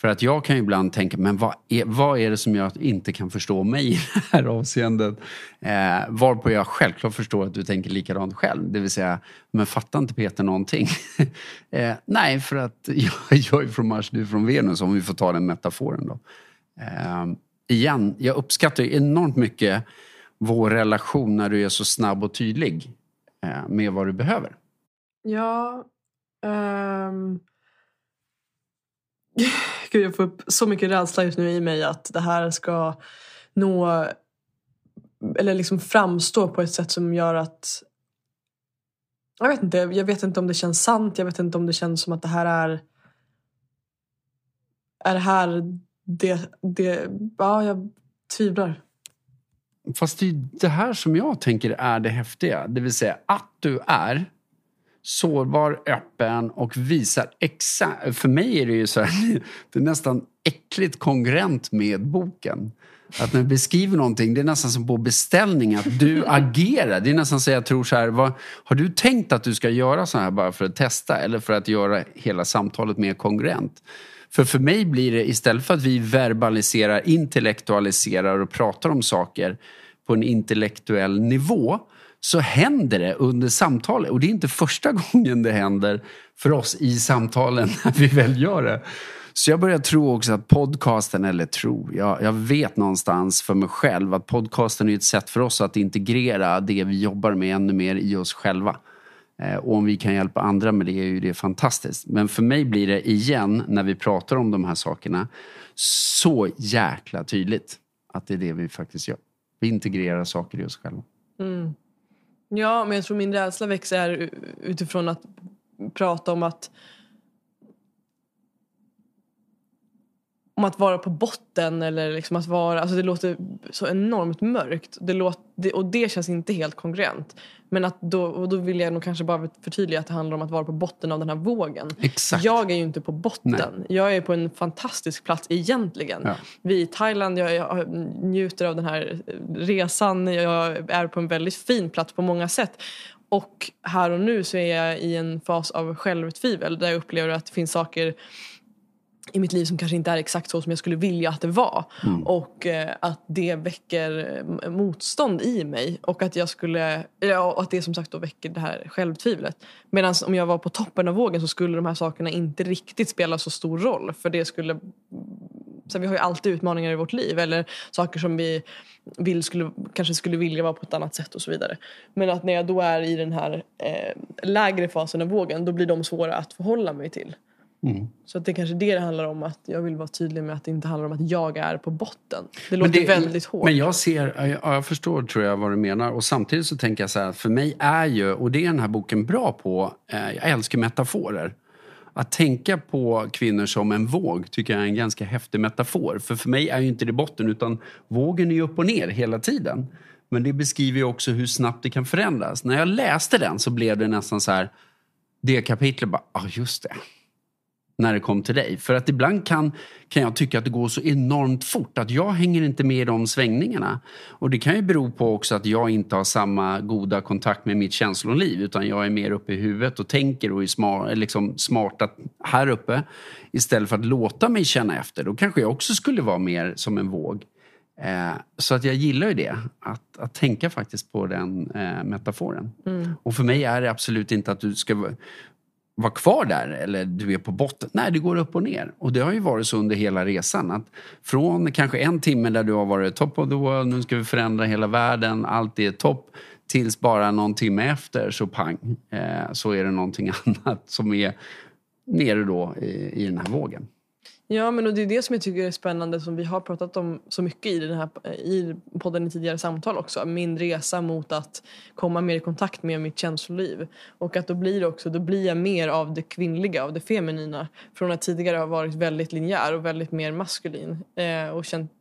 För att jag kan ju ibland tänka, men vad är, vad är det som jag inte kan förstå mig i det här avseendet? Eh, varpå jag självklart förstår att du tänker likadant själv. Det vill säga, men fattar inte Peter någonting? <laughs> eh, nej, för att <laughs> jag, jag är från Mars, du är från Venus, om vi får ta den metaforen då. Eh, igen, jag uppskattar enormt mycket vår relation när du är så snabb och tydlig eh, med vad du behöver. Ja, um <sighs> Gud, jag får upp så mycket rädsla just nu i mig att det här ska nå eller liksom framstå på ett sätt som gör att jag vet inte, jag vet inte om det känns sant, jag vet inte om det känns som att det här är är det här det, det ja jag tvivlar. Fast det är det här som jag tänker är det häftiga, det vill säga att du är sårbar, öppen och visar exakt... För mig är det ju så här, <laughs> det är nästan äckligt kongruent med boken. Att när du beskriver någonting, det är nästan som på beställning att du <laughs> agerar. Det är nästan så jag tror så här, vad, har du tänkt att du ska göra så här bara för att testa eller för att göra hela samtalet mer kongruent? För för mig blir det istället för att vi verbaliserar, intellektualiserar och pratar om saker på en intellektuell nivå så händer det under samtalet. Och det är inte första <laughs> gången det händer för oss i samtalen när vi väl gör det. Så jag börjar tro också att podcasten, eller tro, jag, jag vet någonstans för mig själv att podcasten är ett sätt för oss att integrera det vi jobbar med ännu mer i oss själva. Eh, och om vi kan hjälpa andra med det är ju det fantastiskt. Men för mig blir det igen, när vi pratar om de här sakerna, så jäkla tydligt att det är det vi faktiskt gör. Vi integrerar saker i oss själva. Mm. Ja, men jag tror min rädsla växer utifrån att prata om att om att vara på botten eller liksom att vara, alltså det låter så enormt mörkt. Det låter, och det känns inte helt kongruent. Men att då, då vill jag nog kanske bara förtydliga att det handlar om att vara på botten av den här vågen. Exakt. Jag är ju inte på botten. Nej. Jag är på en fantastisk plats egentligen. Ja. Vi är i Thailand, jag, jag, njuter av den här resan. Jag är på en väldigt fin plats på många sätt. Och här och nu så är jag i en fas av självtvivel där jag upplever att det finns saker i mitt liv som kanske inte är exakt så som jag skulle vilja att det var. Mm. Och eh, att det väcker eh, motstånd i mig. Och att jag skulle, ja, och att det som sagt då väcker det här självtvivlet. Medan om jag var på toppen av vågen så skulle de här sakerna inte riktigt spela så stor roll. För det skulle så vi har ju alltid utmaningar i vårt liv eller saker som vi vill, skulle, kanske skulle vilja vara på ett annat sätt och så vidare. Men att när jag då är i den här eh, lägre fasen av vågen då blir de svåra att förhålla mig till. Mm. Så att det är kanske det det handlar om. Att jag vill vara tydlig med att det inte handlar om att jag är på botten. Det låter det, väldigt hårt. Men jag ser, ja, jag förstår tror jag vad du menar. Och samtidigt så tänker jag så här, för mig är ju, och det är den här boken bra på, eh, jag älskar metaforer. Att tänka på kvinnor som en våg tycker jag är en ganska häftig metafor. För för mig är ju inte det botten utan vågen är ju upp och ner hela tiden. Men det beskriver ju också hur snabbt det kan förändras. När jag läste den så blev det nästan så här, det kapitlet bara, ja ah, just det när det kom till dig. För att ibland kan, kan jag tycka att det går så enormt fort att jag hänger inte med i de svängningarna. Och det kan ju bero på också att jag inte har samma goda kontakt med mitt känsloliv utan jag är mer uppe i huvudet och tänker och är smart, liksom smarta här uppe istället för att låta mig känna efter. Då kanske jag också skulle vara mer som en våg. Eh, så att jag gillar ju det, att, att tänka faktiskt på den eh, metaforen. Mm. Och för mig är det absolut inte att du ska vara kvar där eller du är på botten. Nej, det går upp och ner. Och det har ju varit så under hela resan. Att från kanske en timme där du har varit top of the world, nu ska vi förändra hela världen, allt är topp. Tills bara någon timme efter så pang, eh, så är det någonting <laughs> annat som är nere då i, i den här vågen. Ja, men och det är det som jag tycker är spännande som vi har pratat om så mycket i den här i podden i tidigare samtal också. Min resa mot att komma mer i kontakt med mitt känsloliv. Och att då blir också, då blir jag mer av det kvinnliga, av det feminina. Från att tidigare ha varit väldigt linjär och väldigt mer maskulin. Eh, och känt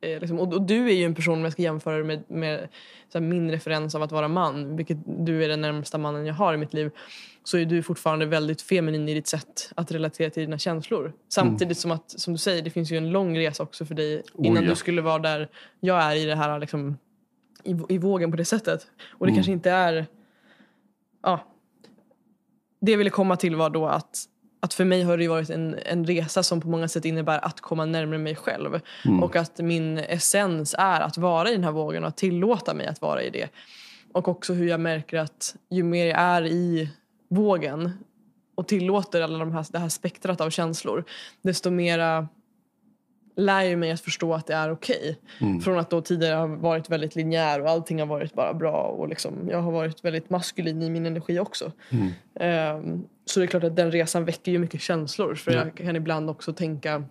eh, liksom, och, och, du är ju en person, om jag ska jämföra det med, med här, min referens av att vara man, vilket du är den närmsta mannen jag har i mitt liv, så är du fortfarande väldigt feminin i ditt sätt att relatera till dina känslor. Samtidigt mm. som att, som du säger, det finns ju en lång resa också för dig innan oh, ja. du skulle vara där jag är i det här liksom, i, i vågen på det sättet. Och det mm. kanske inte är... Ja, det jag ville komma till var då att att för mig har det varit en, en resa som på många sätt innebär att komma närmare mig själv. Mm. Och att min essens är att vara i den här vågen och att tillåta mig att vara i det. Och också hur jag märker att ju mer jag är i vågen och tillåter alla de här, det här spektrat av känslor desto mera lär ju mig att förstå att det är okej. Okay. Mm. Från att då tidigare ha varit väldigt linjär och allting har varit bara bra och liksom, jag har varit väldigt maskulin i min energi också. Mm. Um, så det är klart att den resan väcker ju mycket känslor för mm. jag kan ibland också tänka,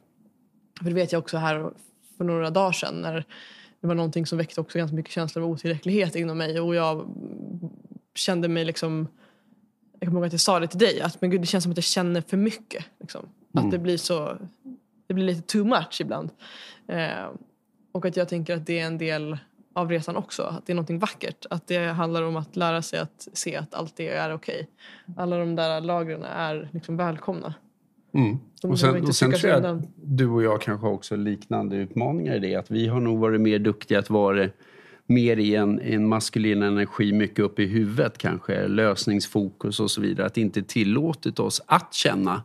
för det vet jag också här för några dagar sedan när det var någonting som väckte också ganska mycket känslor av otillräcklighet inom mig och jag kände mig liksom jag kommer ihåg att jag sa det till dig, att men gud, det känns som att jag känner för mycket. Liksom. Att mm. det blir så det blir lite too much ibland. Eh, och att jag tänker att det är en del av resan också. Att det är någonting vackert. Att det handlar om att lära sig att se att allt det är okej. Okay. Alla de där lagren är liksom välkomna. Mm. och sen, och sen tror jag att du och jag kanske också liknande utmaningar i det. Att vi har nog varit mer duktiga att vara mer i en, en maskulin energi, mycket upp i huvudet kanske, lösningsfokus och så vidare. Att inte tillåtit oss att känna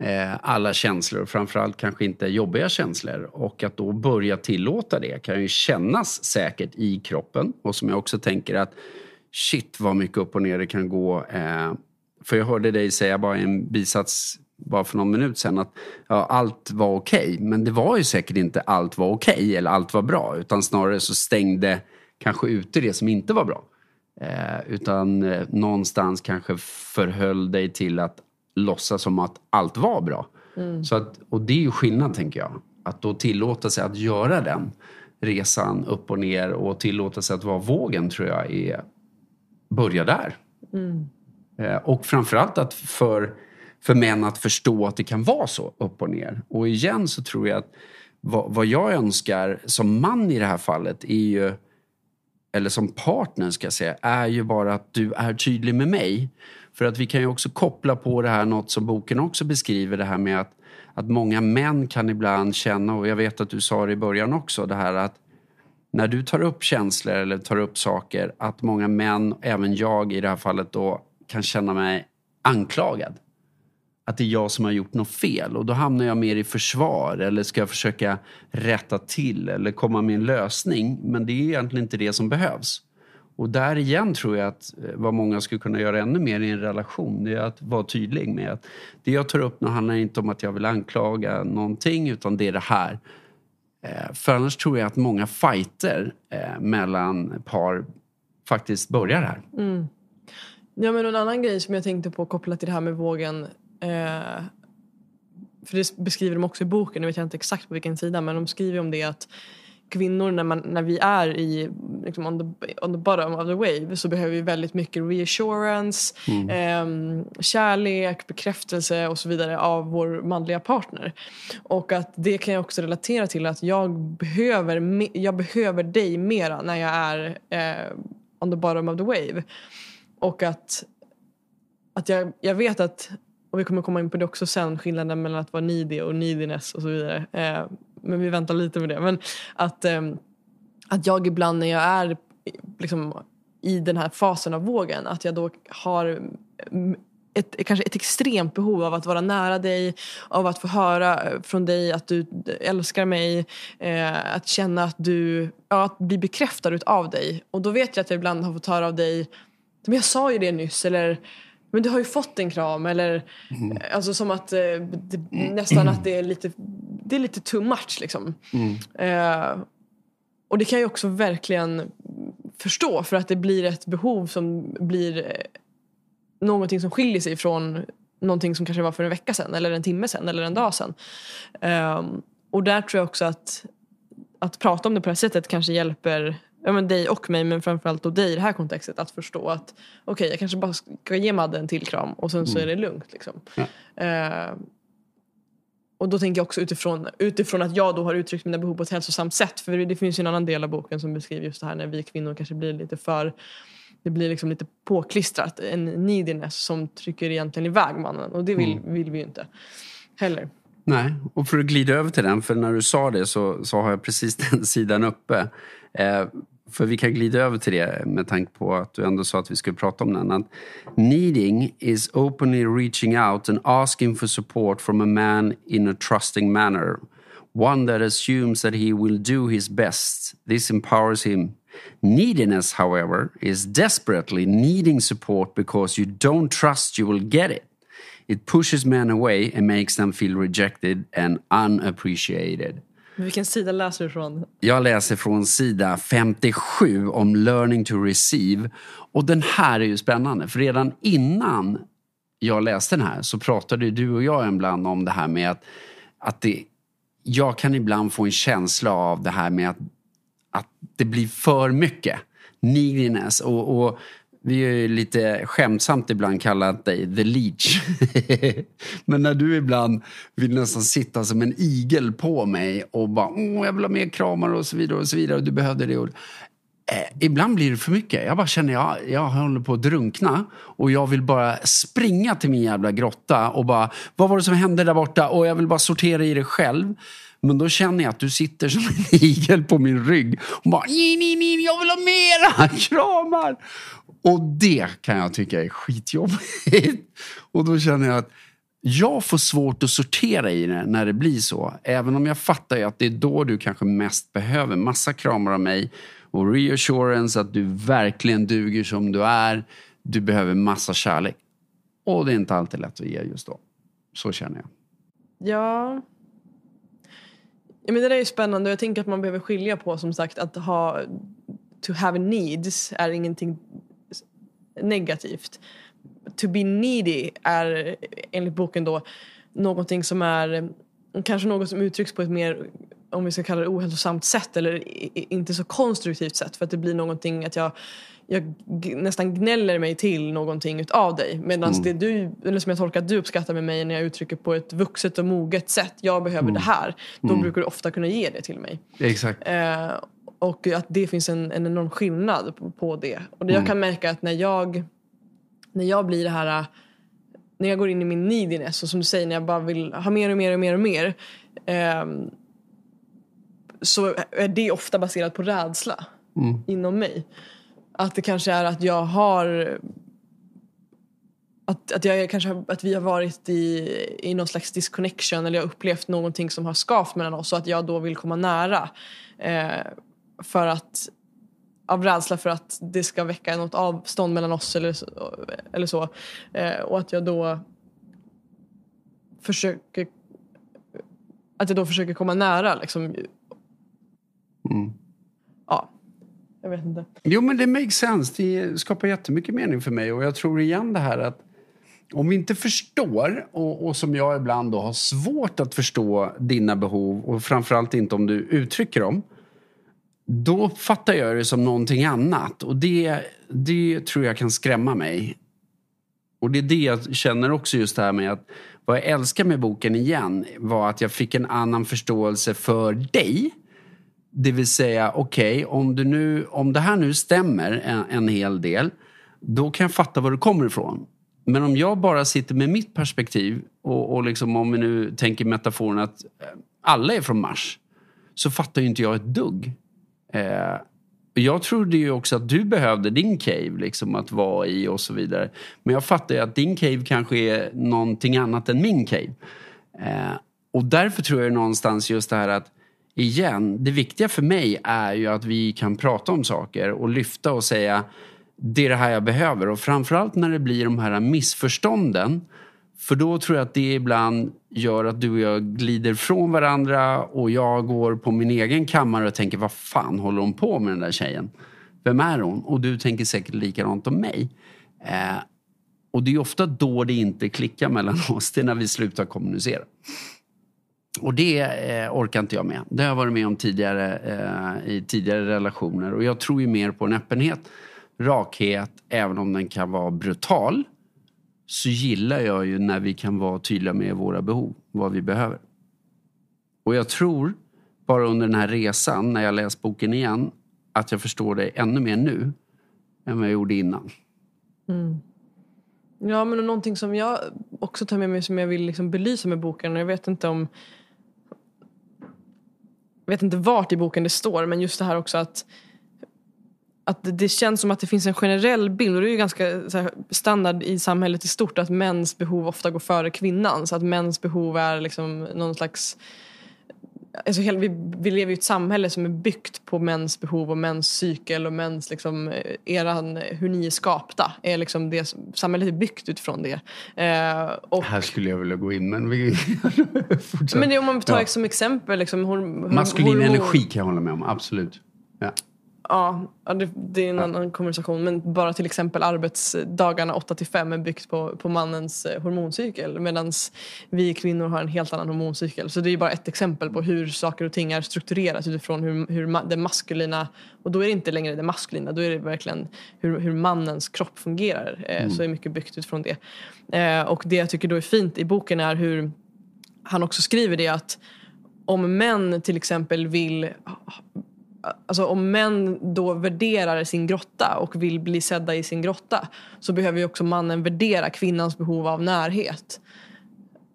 Eh, alla känslor, framförallt kanske inte jobbiga känslor. Och att då börja tillåta det kan ju kännas säkert i kroppen. Och som jag också tänker att shit vad mycket upp och ner det kan gå. Eh, för jag hörde dig säga bara i en bisats bara för någon minut sedan att ja, allt var okej. Okay, men det var ju säkert inte allt var okej okay, eller allt var bra. Utan snarare så stängde kanske ute det som inte var bra. Eh, utan eh, någonstans kanske förhöll dig till att låtsas som att allt var bra. Mm. Så att, och det är ju skillnad tänker jag. Att då tillåta sig att göra den resan upp och ner och tillåta sig att vara vågen tror jag är börja där. Mm. Eh, och framförallt att för, för män att förstå att det kan vara så upp och ner. Och igen så tror jag att vad, vad jag önskar som man i det här fallet är ju eller som partner ska jag säga, är ju bara att du är tydlig med mig. För att vi kan ju också koppla på det här, något som boken också beskriver, det här med att, att många män kan ibland känna, och jag vet att du sa det i början också, det här att när du tar upp känslor eller tar upp saker, att många män, även jag i det här fallet då, kan känna mig anklagad. Att det är jag som har gjort något fel och då hamnar jag mer i försvar eller ska jag försöka rätta till eller komma med en lösning. Men det är egentligen inte det som behövs. Och där igen tror jag att eh, vad många skulle kunna göra ännu mer i en relation, det är att vara tydlig med att det jag tar upp nu handlar inte om att jag vill anklaga någonting, utan det är det här. Eh, för annars tror jag att många fighter eh, mellan par faktiskt börjar här. Mm. Ja, men en annan grej som jag tänkte på kopplat till det här med vågen. Eh, för det beskriver de också i boken, nu vet jag inte exakt på vilken sida, men de skriver om det att kvinnor när, man, när vi är i liksom on, the, on the bottom of the wave så behöver vi väldigt mycket reassurance, mm. eh, kärlek, bekräftelse och så vidare av vår manliga partner. Och att det kan jag också relatera till att jag behöver, jag behöver dig mera när jag är eh, on the bottom of the wave. Och att, att jag, jag vet att och vi kommer komma in på det också sen, skillnaden mellan att vara needy och neediness och så vidare. Eh, men vi väntar lite med det. Men att, eh, att jag ibland när jag är liksom, i den här fasen av vågen, att jag då har ett, kanske ett extremt behov av att vara nära dig, av att få höra från dig att du älskar mig, eh, att känna att du, ja, att bli bekräftad av dig. Och då vet jag att jag ibland har fått höra av dig, men jag sa ju det nyss, eller men du har ju fått en kram eller mm. alltså som att eh, det, nästan att det är lite, det är lite too much liksom. Mm. Eh, och det kan jag också verkligen förstå för att det blir ett behov som blir eh, någonting som skiljer sig från någonting som kanske var för en vecka sedan eller en timme sedan eller en dag sedan. Eh, och där tror jag också att att prata om det på det här sättet kanske hjälper ja, men dig och mig men framförallt då dig i det här kontextet att förstå att okej okay, jag kanske bara ska ge Madde en till kram och sen så mm. är det lugnt. Liksom. Ja. Uh, och då tänker jag också utifrån, utifrån att jag då har uttryckt mina behov på ett hälsosamt sätt. För det finns ju en annan del av boken som beskriver just det här när vi kvinnor kanske blir lite för det blir liksom lite påklistrat. En neediness som trycker egentligen iväg mannen. Och det vill, mm. vill vi ju inte heller. Nej, och för att glida över till den, för när du sa det så, så har jag precis <laughs> den sidan uppe. Eh, för vi kan glida över till det med tanke på att du ändå sa att vi skulle prata om den. Needing is openly reaching out and asking for support from a man in a trusting manner. One that assumes that he will do his best. This empowers him. Neediness, however, is desperately needing support because you don't trust you will get it. It pushes men away and makes them feel rejected and unappreciated. Vilken sida läser du från? Jag läser från sida 57 om learning to receive. Och den här är ju spännande, för redan innan jag läste den här så pratade du och jag ibland om det här med att, att det, jag kan ibland få en känsla av det här med att, att det blir för mycket neediness. Och, och vi har ju lite skämtsamt ibland kallat dig the leech. <laughs> Men när du ibland vill nästan sitta som en igel på mig och bara Åh, jag vill ha mer kramar och så vidare och så vidare och du behövde det. Och, eh, ibland blir det för mycket. Jag bara känner jag, jag håller på att drunkna och jag vill bara springa till min jävla grotta och bara vad var det som hände där borta och jag vill bara sortera i det själv. Men då känner jag att du sitter som en <laughs> igel på min rygg och bara nej, nej, nej, jag vill ha mera kramar. Och det kan jag tycka är skitjobbigt. <laughs> Och då känner jag att jag får svårt att sortera i det när det blir så. Även om jag fattar ju att det är då du kanske mest behöver massa kramar av mig och reassurance att du verkligen duger som du är. Du behöver massa kärlek. Och det är inte alltid lätt att ge just då. Så känner jag. Ja ja men det där är spännande och jag tänker att man behöver skilja på som sagt att ha to have needs är ingenting negativt. To be needy är enligt boken då någonting som är kanske något som uttrycks på ett mer om vi ska kalla det ohälsosamt sätt eller inte så konstruktivt sätt för att det blir någonting att jag, jag nästan gnäller mig till någonting utav dig medan mm. det du, eller som jag tolkar att du uppskattar med mig när jag uttrycker på ett vuxet och moget sätt jag behöver mm. det här då mm. brukar du ofta kunna ge det till mig. Exakt. Eh, och att det finns en, en enorm skillnad på, på det. Och det jag mm. kan märka att när jag, när jag blir det här när jag går in i min neediness och som du säger när jag bara vill ha mer och mer och mer och mer eh, så är det ofta baserat på rädsla mm. inom mig. Att det kanske är att jag har att, att, jag kanske, att vi har varit i, i någon slags disconnection eller jag har upplevt någonting som har skavt mellan oss och att jag då vill komma nära. Eh, för att av rädsla för att det ska väcka något avstånd mellan oss eller så. Eller så. Eh, och att jag då försöker att jag då försöker komma nära liksom. Mm. Jag vet inte. Jo men det makes sense. Det skapar jättemycket mening för mig och jag tror igen det här att om vi inte förstår, och, och, som jag ibland då har svårt att förstå dina behov och framförallt inte om du uttrycker dem då fattar jag det som någonting annat. Och det, det tror jag kan skrämma mig. Och det är det jag känner också just det här med att vad jag älskar med boken igen var att jag fick en annan förståelse för dig. Det vill säga, okej, okay, om, om det här nu stämmer en, en hel del, då kan jag fatta var du kommer ifrån. Men om jag bara sitter med mitt perspektiv och, och liksom om vi nu tänker metaforen att eh, alla är från Mars, så fattar ju inte jag ett dugg. Eh, jag trodde ju också att du behövde din cave liksom att vara i och så vidare. Men jag fattar ju att din cave kanske är någonting annat än min cave. Eh, och därför tror jag någonstans just det här att igen, det viktiga för mig är ju att vi kan prata om saker och lyfta och säga det är det här jag behöver. Och framförallt när det blir de här missförstånden för då tror jag att det ibland gör att du och jag glider från varandra och jag går på min egen kammare och tänker vad fan håller hon på med den där tjejen? Vem är hon? Och du tänker säkert likadant om mig. Eh, och det är ofta då det inte klickar mellan <laughs> oss, det är när vi slutar kommunicera. Och det eh, orkar inte jag med. Det har jag varit med om tidigare eh, i tidigare relationer och jag tror ju mer på en öppenhet, rakhet, även om den kan vara brutal så gillar jag ju när vi kan vara tydliga med våra behov, vad vi behöver. Och jag tror, bara under den här resan, när jag läst boken igen, att jag förstår det ännu mer nu än vad jag gjorde innan. Mm. Ja, men någonting som jag också tar med mig som jag vill liksom belysa med boken. och Jag vet inte om... Jag vet inte vart i boken det står, men just det här också att att det känns som att det finns en generell bild, och det är ju ganska här, standard i samhället i stort, att mäns behov ofta går före kvinnans. Att mäns behov är liksom någon slags Alltså hela, vi, vi lever i ett samhälle som är byggt på mäns behov och mäns cykel och mäns liksom, eh, eran, hur ni är skapta. Är liksom det, samhället är byggt utifrån det. Eh, och, Här skulle jag vilja gå in, men vi <laughs> men det, om man tar Ja. som exempel liksom, hor, hor, Maskulin hormon- energi kan jag hålla med om, absolut. Ja. Ja, det, det är en annan konversation. Men bara till exempel arbetsdagarna 8 till 5 är byggt på, på mannens eh, hormoncykel. Medan vi kvinnor har en helt annan hormoncykel. Så det är bara ett exempel på hur saker och ting är strukturerat utifrån hur, hur det maskulina, och då är det inte längre det maskulina, då är det verkligen hur, hur mannens kropp fungerar. Eh, Så är mycket byggt utifrån det. Eh, och det jag tycker då är fint i boken är hur han också skriver det att om män till exempel vill Alltså om män då värderar sin grotta och vill bli sedda i sin grotta så behöver ju också mannen värdera kvinnans behov av närhet.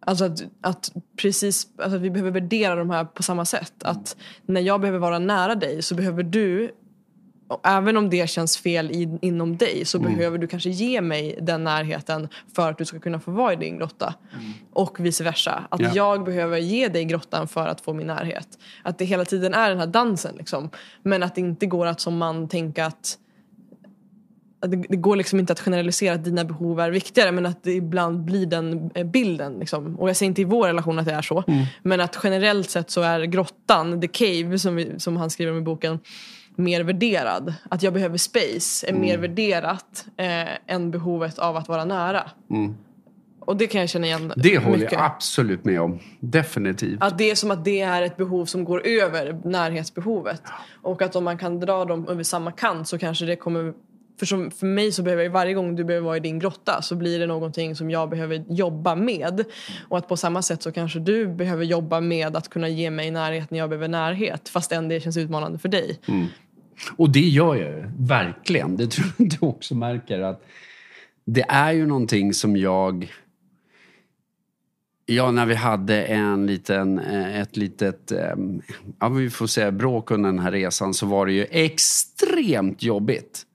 Alltså att, att precis, alltså att vi behöver värdera de här på samma sätt. Att när jag behöver vara nära dig så behöver du även om det känns fel i, inom dig så behöver du kanske ge mig den närheten för att du ska kunna få vara i din grotta. Och vice versa. Att Ja. jag behöver ge dig grottan för att få min närhet. Att det hela tiden är den här dansen. Liksom. Men att det inte går att som man tänka att det, det går liksom inte att generalisera att dina behov är viktigare men att det ibland blir den eh, bilden. Liksom. Och jag säger inte i vår relation att det är så. Men att generellt sett så är grottan, the cave som, vi, som han skriver om i boken, mer värderad. Att jag behöver space är mer värderat eh, än behovet av att vara nära. Och det kan jag känna igen Det håller mycket. jag absolut med om. Definitivt. Att det är som att det är ett behov som går över närhetsbehovet. Och att om man kan dra dem över samma kant så kanske det kommer... För, som, för mig så behöver jag varje gång du behöver vara i din grotta så blir det någonting som jag behöver jobba med. Och att på samma sätt så kanske du behöver jobba med att kunna ge mig närhet när jag behöver närhet. fastän det känns utmanande för dig. Mm. Och det gör jag ju, verkligen. Det tror jag du också märker. att Det är ju någonting som jag... Ja, när vi hade en liten, eh, ett litet, eh, ja vi får säga bråk under den här resan så var det ju extremt jobbigt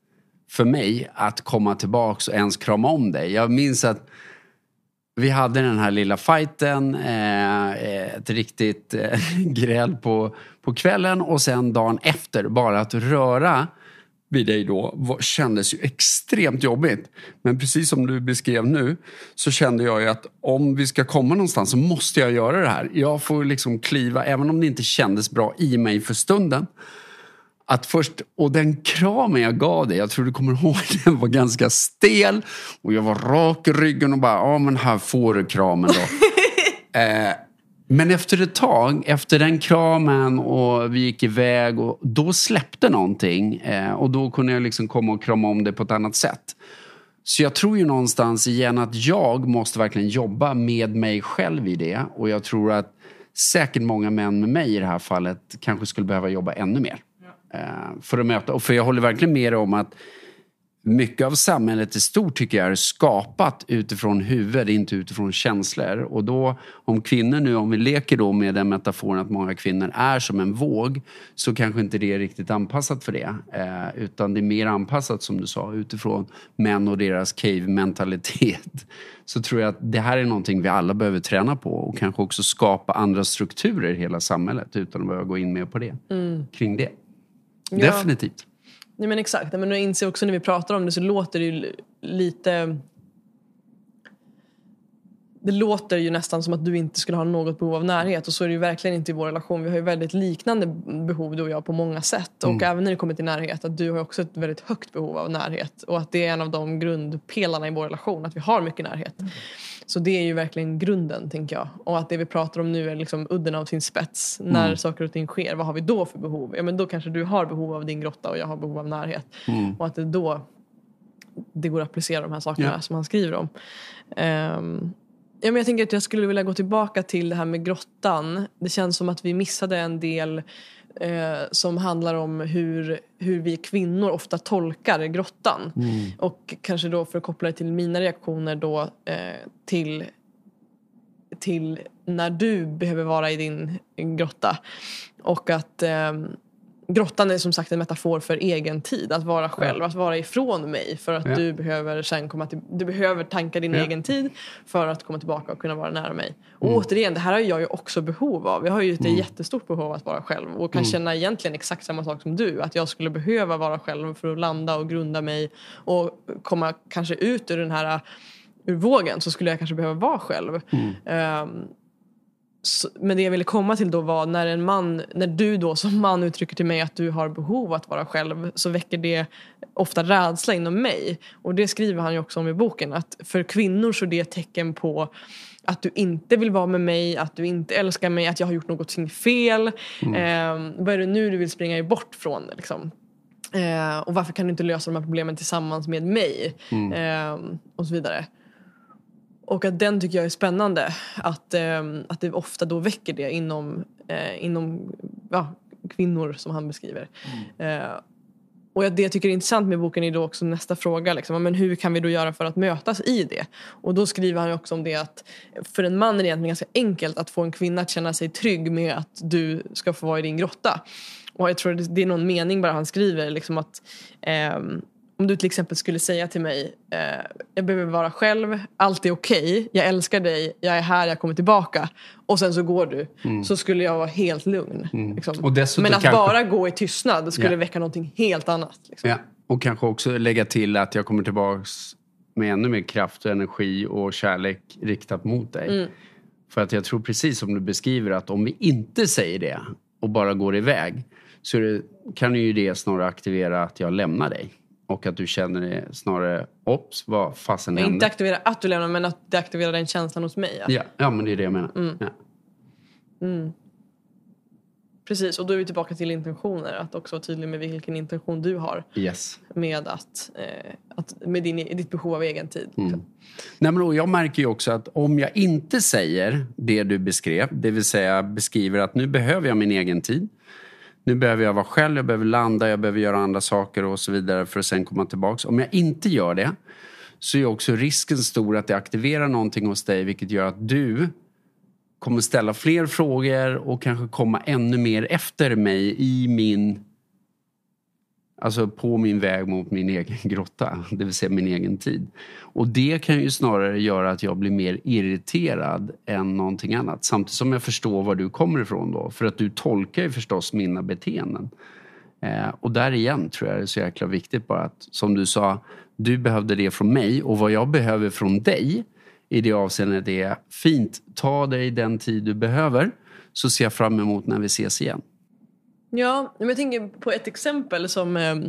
för mig att komma tillbaks och ens krama om dig. Jag minns att vi hade den här lilla fighten, eh, eh ett riktigt eh, <laughs> gräl på, på kvällen och sen dagen efter, bara att röra vid dig då var, kändes ju extremt jobbigt. Men precis som du beskrev nu så kände jag ju att om vi ska komma någonstans så måste jag göra det här. Jag får liksom kliva, även om det inte kändes bra i mig för stunden. Att först, och den kramen jag gav dig, jag tror du kommer <laughs> ihåg, den var ganska stel. Och jag var rak i ryggen och bara, ja men här får du kramen då. <laughs> eh, men efter ett tag, efter den kramen och vi gick iväg, och då släppte någonting. Eh, och då kunde jag liksom komma och krama om det på ett annat sätt. Så jag tror ju någonstans igen att jag måste verkligen jobba med mig själv i det. Och jag tror att säkert många män med mig i det här fallet kanske skulle behöva jobba ännu mer. Eh, för att möta, och för jag håller verkligen med dig om att mycket av samhället i stort tycker jag är skapat utifrån huvud, inte utifrån känslor. Och då, om kvinnor nu, om vi leker då med den metaforen att många kvinnor är som en våg, så kanske inte det är riktigt anpassat för det. Eh, utan det är mer anpassat, som du sa, utifrån män och deras cave-mentalitet. <laughs> Så tror jag att det här är någonting vi alla behöver träna på och kanske också skapa andra strukturer i hela samhället utan att behöva gå in mer på det. Kring det. Definitivt. Nej men exakt, men jag inser också när vi pratar om det så låter det ju li- lite det låter ju nästan som att du inte skulle ha något behov av närhet och så är det ju verkligen inte i vår relation. Vi har ju väldigt liknande behov du och jag på många sätt och även när det kommer till närhet att du har också ett väldigt högt behov av närhet och att det är en av de grundpelarna i vår relation, att vi har mycket närhet. Så det är ju verkligen grunden tänker jag och att det vi pratar om nu är liksom udden av sin spets. När saker och ting sker, vad har vi då för behov? Ja men då kanske du har behov av din grotta och jag har behov av närhet. Och att det då det går att applicera de här sakerna Ja. som han skriver om. Ehm, Ja, men jag tänker att jag skulle vilja gå tillbaka till det här med grottan. Det känns som att vi missade en del eh, som handlar om hur, hur vi kvinnor ofta tolkar grottan. Mm. Och kanske då för att koppla det till mina reaktioner då eh, till, till när du behöver vara i din grotta. Och att eh, grottan är som sagt en metafor för egen tid, att vara själv, Ja. att vara ifrån mig. För att Ja. du behöver sen komma till, du behöver tanka din Ja. egen tid för att komma tillbaka och kunna vara nära mig. Och Mm. återigen, det här har jag ju också behov av. Jag har ju ett jättestort behov av att vara själv och kan Mm. känna egentligen exakt samma sak som du. Att jag skulle behöva vara själv för att landa och grunda mig och komma kanske ut ur den här ur vågen så skulle jag kanske behöva vara själv. Mm. Så, men det jag ville komma till då var när en man, när du då som man uttrycker till mig att du har behov att vara själv så väcker det ofta rädsla inom mig. Och det skriver han ju också om i boken att för kvinnor så är det ett tecken på att du inte vill vara med mig, att du inte älskar mig, att jag har gjort något fel. Ehm, vad är det nu du vill springa bort från? Liksom? Eh, och varför kan du inte lösa de här problemen tillsammans med mig? Ehm, och så vidare. Och att den tycker jag är spännande. Att, ehm, att det ofta då väcker det inom, eh, inom ja, kvinnor som han beskriver. Eh, och det jag tycker är intressant med boken är då också nästa fråga. Liksom, men hur kan vi då göra för att mötas i det? Och då skriver han också om det att för en man är det egentligen ganska enkelt att få en kvinna att känna sig trygg med att du ska få vara i din grotta. Och jag tror det det är någon mening bara han skriver liksom att ehm, om du till exempel skulle säga till mig eh, jag behöver vara själv, allt är okej, jag älskar dig, jag är här, jag kommer tillbaka och sen så går du så skulle jag vara helt lugn. Liksom. Mm. Dessutom Men att kanske- bara gå i tystnad skulle Ja. väcka någonting helt annat. Liksom. Ja. Och kanske också lägga till att jag kommer tillbaks med ännu mer kraft och energi och kärlek riktat mot dig. Mm. För att jag tror precis som du beskriver att om vi inte säger det och bara går iväg så det, kan ju det snarare aktivera att jag lämnar dig. Och att du känner det snarare, ops, vad fasen Men inte hände? aktivera att du lämnar men att det aktiverar den känslan hos mig. Ja. Ja, ja, men det är det jag menar. Mm. Ja. Precis, och då är vi tillbaka till intentioner. Att också vara tydlig med vilken intention du har Yes. med, att, eh, att, med din, ditt behov av egen tid. Mm. Nej, men då, jag märker ju också att om jag inte säger det du beskrev, det vill säga beskriver att nu behöver jag min egen tid. Nu behöver jag vara själv, jag behöver landa, jag behöver göra andra saker och så vidare för att sen komma tillbaks. Om jag inte gör det så är också risken stor att det aktiverar någonting hos dig vilket gör att du kommer ställa fler frågor och kanske komma ännu mer efter mig i min Alltså på min väg mot min egen <laughs> grotta, det vill säga min egen tid. Och det kan ju snarare göra att jag blir mer irriterad än någonting annat. Samtidigt som jag förstår var du kommer ifrån då. För att du tolkar ju förstås mina beteenden. Eh, och där igen tror jag det är så jäkla viktigt bara att, som du sa, du behövde det från mig och vad jag behöver från dig i det avseendet är fint, ta dig den tid du behöver så ser jag fram emot när vi ses igen. Ja, men jag tänker på ett exempel som, ehm,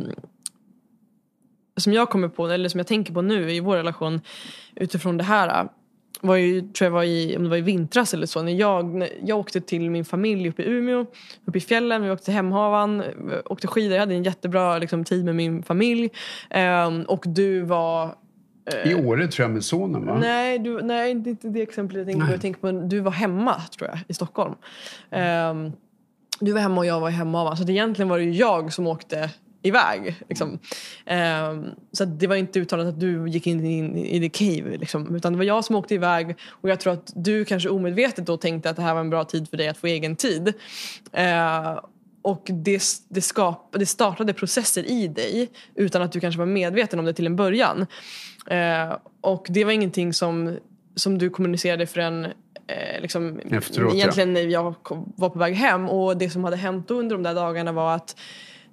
som jag kommer på, eller som jag tänker på nu i vår relation utifrån det här. Var ju, tror jag var i, om det var i vintras eller så, när jag, när jag åkte till min familj uppe i Umeå, uppe i fjällen, vi åkte till Hemhavan, åkte skidor, jag hade en jättebra liksom, tid med min familj. Ehm, och du var I Åre tror jag med sonen va? Nej, du, nej, inte det exemplet jag tänker på. Jag tänker på du var hemma, tror jag, i Stockholm. Ehm, du var hemma och jag var hemma. Va? Så att egentligen var det ju jag som åkte iväg. Liksom. Um, så att det var inte uttalat att du gick in i, i the cave. Liksom. Utan det var jag som åkte iväg. Och jag tror att du kanske omedvetet då tänkte att det här var en bra tid för dig att få egen tid. Uh, och det, det, skap, det startade processer i dig utan att du kanske var medveten om det till en början. Uh, och det var ingenting som, som du kommunicerade förrän eh, liksom, Efteråt, egentligen när jag var på väg hem. Och det som hade hänt under de där dagarna var att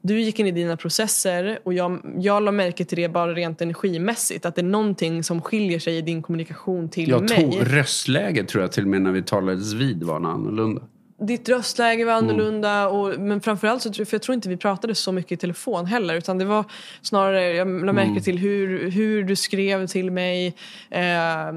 du gick in i dina processer och jag, jag la märke till det bara rent energimässigt. Att det är någonting som skiljer sig i din kommunikation till Jag mig. tog röstläget tror jag till och med när vi talades vid var annorlunda. Ditt röstläge var annorlunda. Och, men framförallt så för jag tror inte vi pratade så mycket i telefon heller. Utan det var snarare, jag lade märke Mm. till hur, hur du skrev till mig. Eh,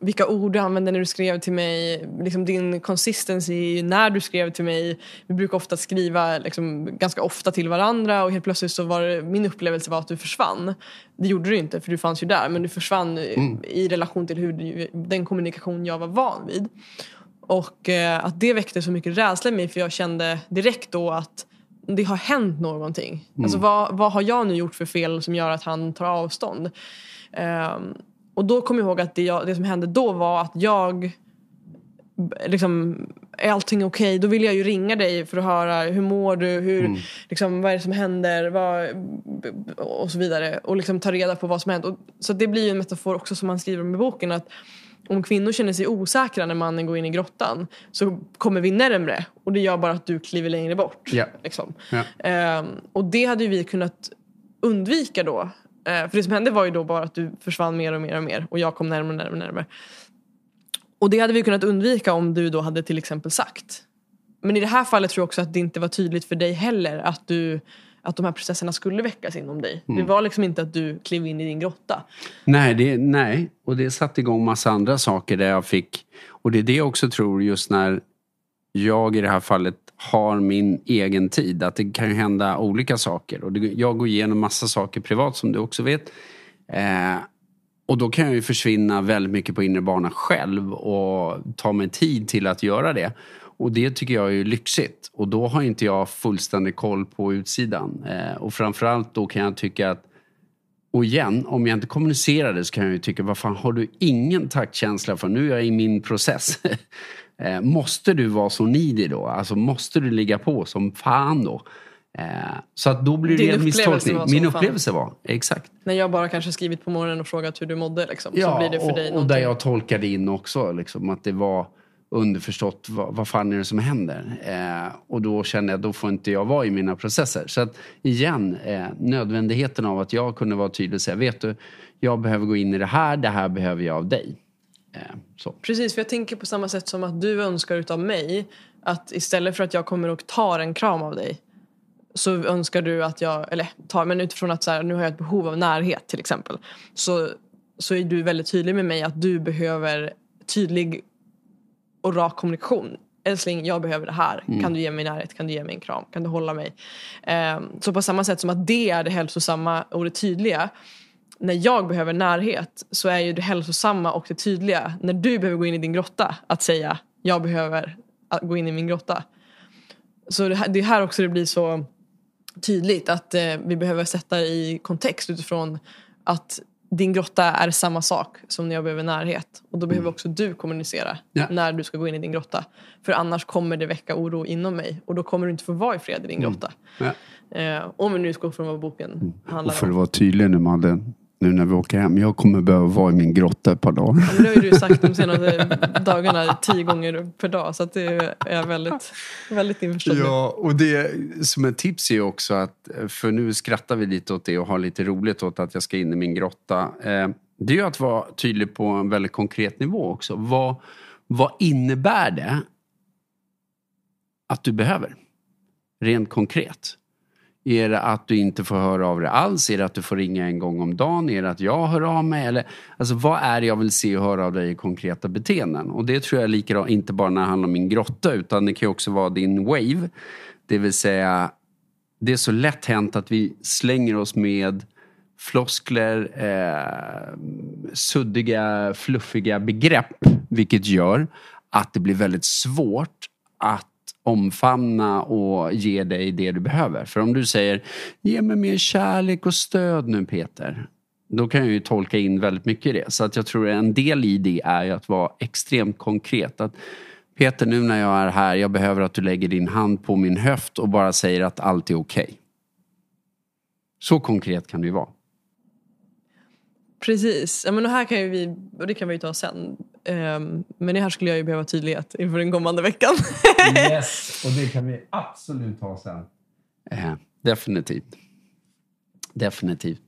vilka ord du använde när du skrev till mig. Liksom din consistency när du skrev till mig. Vi brukar ofta skriva liksom, ganska ofta till varandra. Och helt plötsligt så var det, min upplevelse var att du försvann. Det gjorde du inte för du fanns ju där. Men du försvann Mm. i relation till hur den kommunikation jag var van vid. Och eh, att det väckte så mycket rädsla i mig för jag kände direkt då att det har hänt någonting. Alltså vad, vad har jag nu gjort för fel som gör att han tar avstånd? Ehm, och då kom jag ihåg att det, jag, det som hände då var att jag liksom, är allting okej? Då vill jag ju ringa dig för att höra hur mår du? Hur, liksom, vad är det som händer? Vad, och så vidare. Och liksom ta reda på vad som hänt. Och, så det blir ju en metafor också som man skriver om i boken. att om kvinnor känner sig osäkra när mannen går in i grottan så kommer vi närmre och det gör bara att du kliver längre bort. Ja. Liksom. Ja. Ehm, och det hade ju vi kunnat undvika då. Eh, för det som hände var ju då bara att du försvann mer och mer och mer och jag kom närmare och närmare och närmare. Och det hade vi kunnat undvika om du då hade till exempel sagt. Men i det här fallet tror jag också att det inte var tydligt för dig heller att, du, att de här processerna skulle väckas inom dig. Mm. Det var liksom inte att du klev in i din grotta. Nej, det, nej, och det satte igång massa andra saker där jag fick... Och det är det jag också tror just när jag i det här fallet har min egen tid. Att det kan hända olika saker. Och det, jag går igenom massa saker privat som du också vet. Eh, och då kan jag ju försvinna väldigt mycket på inre bana själv och ta mig tid till att göra det. Och det tycker jag är lyxigt. Och då har inte jag fullständig koll på utsidan. Eh, och framförallt då kan jag tycka att och igen, om jag inte kommunicerar det så kan jag ju tycka, vad fan har du ingen taktkänsla för? Nu är jag i min process. <laughs> Eh, måste du vara så needy då? Alltså måste du ligga på som fan då? Eh, så att då blir det Din en upplevelse misstolkning. Min upplevelse var, exakt. När jag bara kanske skrivit på morgonen och frågat hur du mådde liksom, så Ja, blir det för och, dig och där jag tolkade in också liksom, att det var underförstått vad, vad fan är det som händer? Eh, och då kände jag då får inte jag vara i mina processer. Så att igen, eh, nödvändigheten av att jag kunde vara tydlig och säga, vet du, jag behöver gå in i det här, det här behöver jag av dig. Eh, så. Precis, för jag tänker på samma sätt som att du önskar utav mig att istället för att jag kommer och tar en kram av dig så önskar du att jag, eller tar, men utifrån att så här, nu har jag ett behov av närhet till exempel så, så är du väldigt tydlig med mig att du behöver tydlig och rak kommunikation. Älskling, jag behöver det här. Kan du ge mig närhet? Kan du ge mig en kram? Kan du hålla mig? Ehm, så på samma sätt som att det är det hälsosamma och det tydliga när jag behöver närhet så är ju det hälsosamma och det tydliga när du behöver gå in i din grotta att säga jag behöver att gå in i min grotta. Så det, här, det är här också det blir så tydligt att eh, vi behöver sätta i kontext utifrån att din grotta är samma sak som när jag behöver närhet. Och då behöver också du kommunicera Ja. när du ska gå in i din grotta. För annars kommer det väcka oro inom mig och då kommer du inte få vara i fred i din grotta. Ja. Eh, om vi nu utgår från vad boken handlar Och för om. att vara tydlig nu Madde, nu när vi åker hem, jag kommer behöva vara i min grotta ett par dagar. Ja, det har ju du sagt de senaste dagarna tio gånger per dag. Så att det är jag väldigt, väldigt införstådd. Ja, och det som ett tips är också att, för nu skrattar vi lite åt det och har lite roligt åt att jag ska in i min grotta. Eh, Det är ju att vara tydlig på en väldigt konkret nivå också. Vad, vad innebär det att du behöver? Rent konkret. Är det att du inte får höra av dig alls? Är det att du får ringa en gång om dagen? Är det att jag hör av mig? Eller, alltså, vad är det jag vill se och höra av dig i konkreta beteenden? Och det tror jag är likadant, inte bara när det handlar om min grotta, utan det kan ju också vara din wave. Det vill säga, det är så lätt hänt att vi slänger oss med floskler, eh, suddiga, fluffiga begrepp, vilket gör att det blir väldigt svårt att omfamna och ge dig det du behöver. För om du säger ge mig mer kärlek och stöd nu Peter. Då kan jag ju tolka in väldigt mycket i det. Så att jag tror en del i det är ju att vara extremt konkret. Att Peter, nu när jag är här, jag behöver att du lägger din hand på min höft och bara säger att allt är okej. Så konkret kan det ju vara. Precis. Ja, men och här kan ju vi, och det kan vi ju ta sen. Ehm, men det här skulle jag ju behöva tydlighet inför den kommande veckan. <laughs> Yes, och det kan vi absolut ha sen. Eh, definitivt. Definitivt.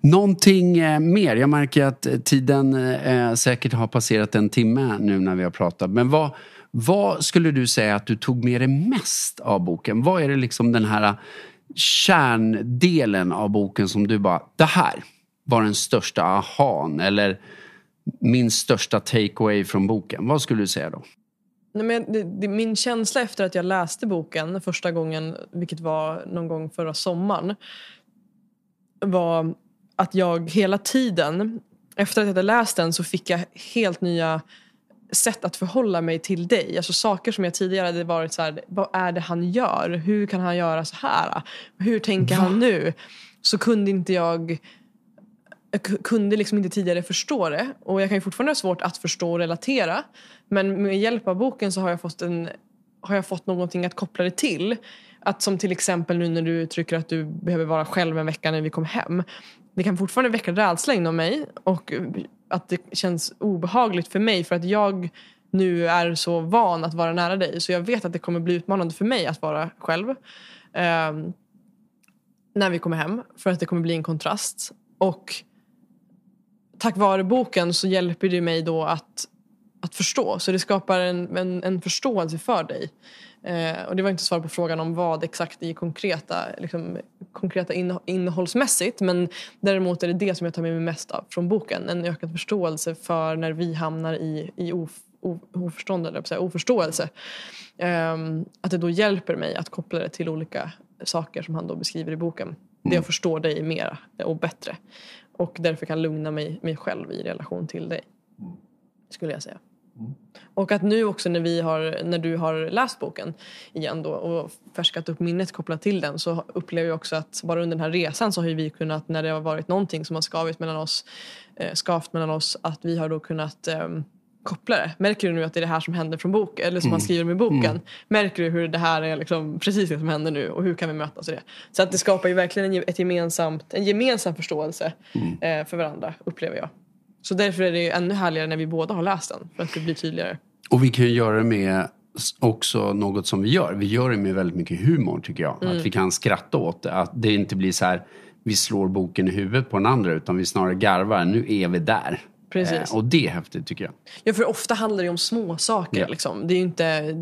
Någonting eh, mer? Jag märker att eh, tiden eh, säkert har passerat en timme nu när vi har pratat. Men vad, Vad skulle du säga att du tog med dig mest av boken? Vad är det liksom den här kärndelen av boken som du bara, det här var den största ahan eller min största takeaway från boken? Vad skulle du säga då? Nej, men det, det, min känsla efter att jag läste boken första gången, vilket var någon gång förra sommaren, var att jag hela tiden, efter att jag hade läst den så fick jag helt nya sätt att förhålla mig till dig. Alltså saker som jag tidigare hade varit så här, vad är det han gör? Hur kan han göra så här? Hur tänker Va? han nu? Så kunde inte jag jag kunde liksom inte tidigare förstå det. Och jag kan ju fortfarande ha svårt att förstå och relatera. Men med hjälp av boken så har jag fått, en, har jag fått någonting att koppla det till. Att som till exempel nu när du uttrycker att du behöver vara själv en vecka när vi kommer hem. Det kan fortfarande väcka rädsla inom mig och att det känns obehagligt för mig för att jag nu är så van att vara nära dig. Så jag vet att det kommer bli utmanande för mig att vara själv. Eh, när vi kommer hem. För att det kommer bli en kontrast. Och tack vare boken så hjälper det mig då att, att förstå. Så det skapar en, en, en förståelse för dig. Eh, och det var inte svar på frågan om vad exakt i konkreta, liksom, konkreta innehållsmässigt men däremot är det det som jag tar med mig mest av från boken. En ökad förståelse för när vi hamnar i, i of, of, oförstånd eller säga, oförståelse. Eh, att det då hjälper mig att koppla det till olika saker som han då beskriver i boken. Mm. Det jag förstår dig mer och bättre. Och därför kan lugna mig, mig själv i relation till dig. Skulle jag säga. Mm. Och att nu också när, vi har, när du har läst boken igen då och färskat upp minnet kopplat till den så upplever jag också att bara under den här resan så har vi kunnat, när det har varit någonting som har skavit mellan oss, eh, skavt mellan oss, att vi har då kunnat eh, koppla det. Märker du nu att det är det här som händer från boken, eller som mm. han skriver med boken? Mm. Märker du hur det här är liksom precis det som händer nu och hur kan vi mötas i det? Så att det skapar ju verkligen en, ett gemensamt, en gemensam förståelse mm. eh, för varandra, upplever jag. Så därför är det ännu härligare när vi båda har läst den, för att det blir tydligare. Och vi kan ju göra det med också något som vi gör. Vi gör det med väldigt mycket humor tycker jag. Mm. Att vi kan skratta åt det. Att det inte blir så här, vi slår boken i huvudet på den andra utan vi snarare garvar, nu är vi där. Precis. Eh, och det är häftigt tycker jag. Ja, för ofta handlar det om små saker. Ja. Liksom. Det är inte...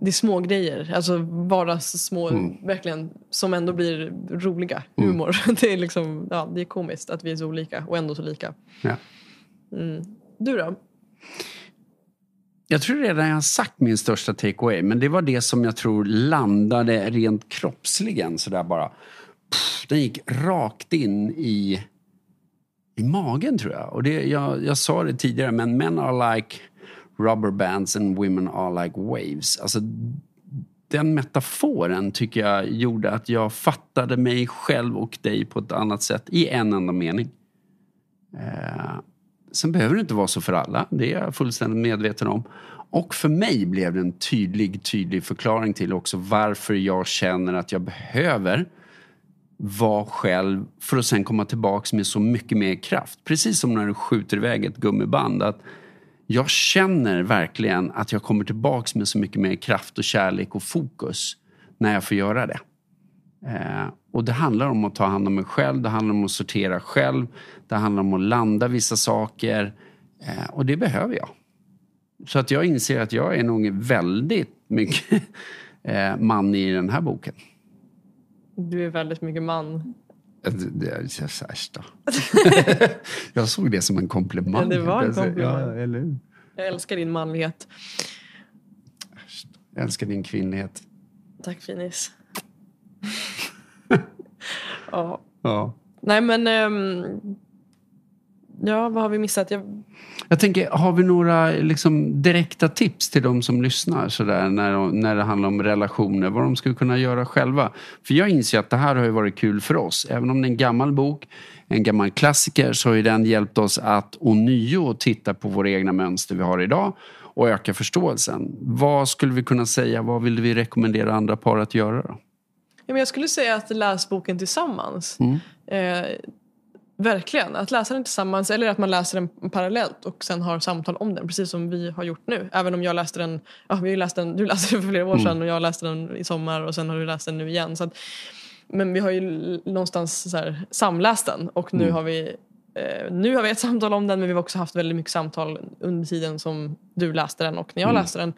Det är små grejer, alltså bara små, mm. verkligen, som ändå blir roliga. Mm. Humor. <laughs> Det, är liksom, ja, det är komiskt att vi är så olika och ändå så lika. Ja. Mm. Du då? Jag tror redan jag har sagt min största takeaway, men det var det som jag tror landade rent kroppsligen sådär bara. Pff, den gick rakt in i i magen tror jag. Och det, jag, jag sa det tidigare, men men are like rubber bands and women are like waves. Alltså, den metaforen tycker jag gjorde att jag fattade mig själv och dig på ett annat sätt i en enda mening. Eh, sen behöver det inte vara så för alla, det är jag fullständigt medveten om. Och för mig blev det en tydlig, tydlig förklaring till också varför jag känner att jag behöver vara själv för att sen komma tillbaks med så mycket mer kraft. Precis som när du skjuter iväg ett gummiband. Att jag känner verkligen att jag kommer tillbaks med så mycket mer kraft och kärlek och fokus när jag får göra det. Eh, och det handlar om att ta hand om mig själv, det handlar om att sortera själv, det handlar om att landa vissa saker. Eh, och det behöver jag. Så att jag inser att jag är nog väldigt mycket <laughs> eh, man i den här boken. Du är väldigt mycket man. Det är värsta. <laughs> jag såg det som en komplimang. Ja, det var en komplimang. Ja? Jag älskar din manlighet. Jag älskar din kvinnlighet. Tack finis. <laughs> ja. ja. Nej men... Um, ja, vad har vi missat? Jag jag tänker, har vi några liksom, direkta tips till de som lyssnar sådär, när, när det handlar om relationer? Vad de skulle kunna göra själva? För jag inser att det här har ju varit kul för oss. Även om det är en gammal bok, en gammal klassiker, så har ju den hjälpt oss att ånyo titta på våra egna mönster vi har idag och öka förståelsen. Vad skulle vi kunna säga? Vad vill vi rekommendera andra par att göra? Då? Ja, men jag skulle säga att läs boken tillsammans. Mm. Eh, Verkligen, att läsa den tillsammans eller att man läser den parallellt och sen har samtal om den precis som vi har gjort nu. Även om jag läste den, ja, vi läste den du läste den för flera år mm. sedan och jag läste den i sommar och sen har du läst den nu igen. Så att, men vi har ju någonstans så här, samläst den och nu mm. har vi Eh, nu har vi ett <laughs> samtal om den men vi har också haft väldigt mycket samtal under tiden som du läste den och när jag Mm. läste den.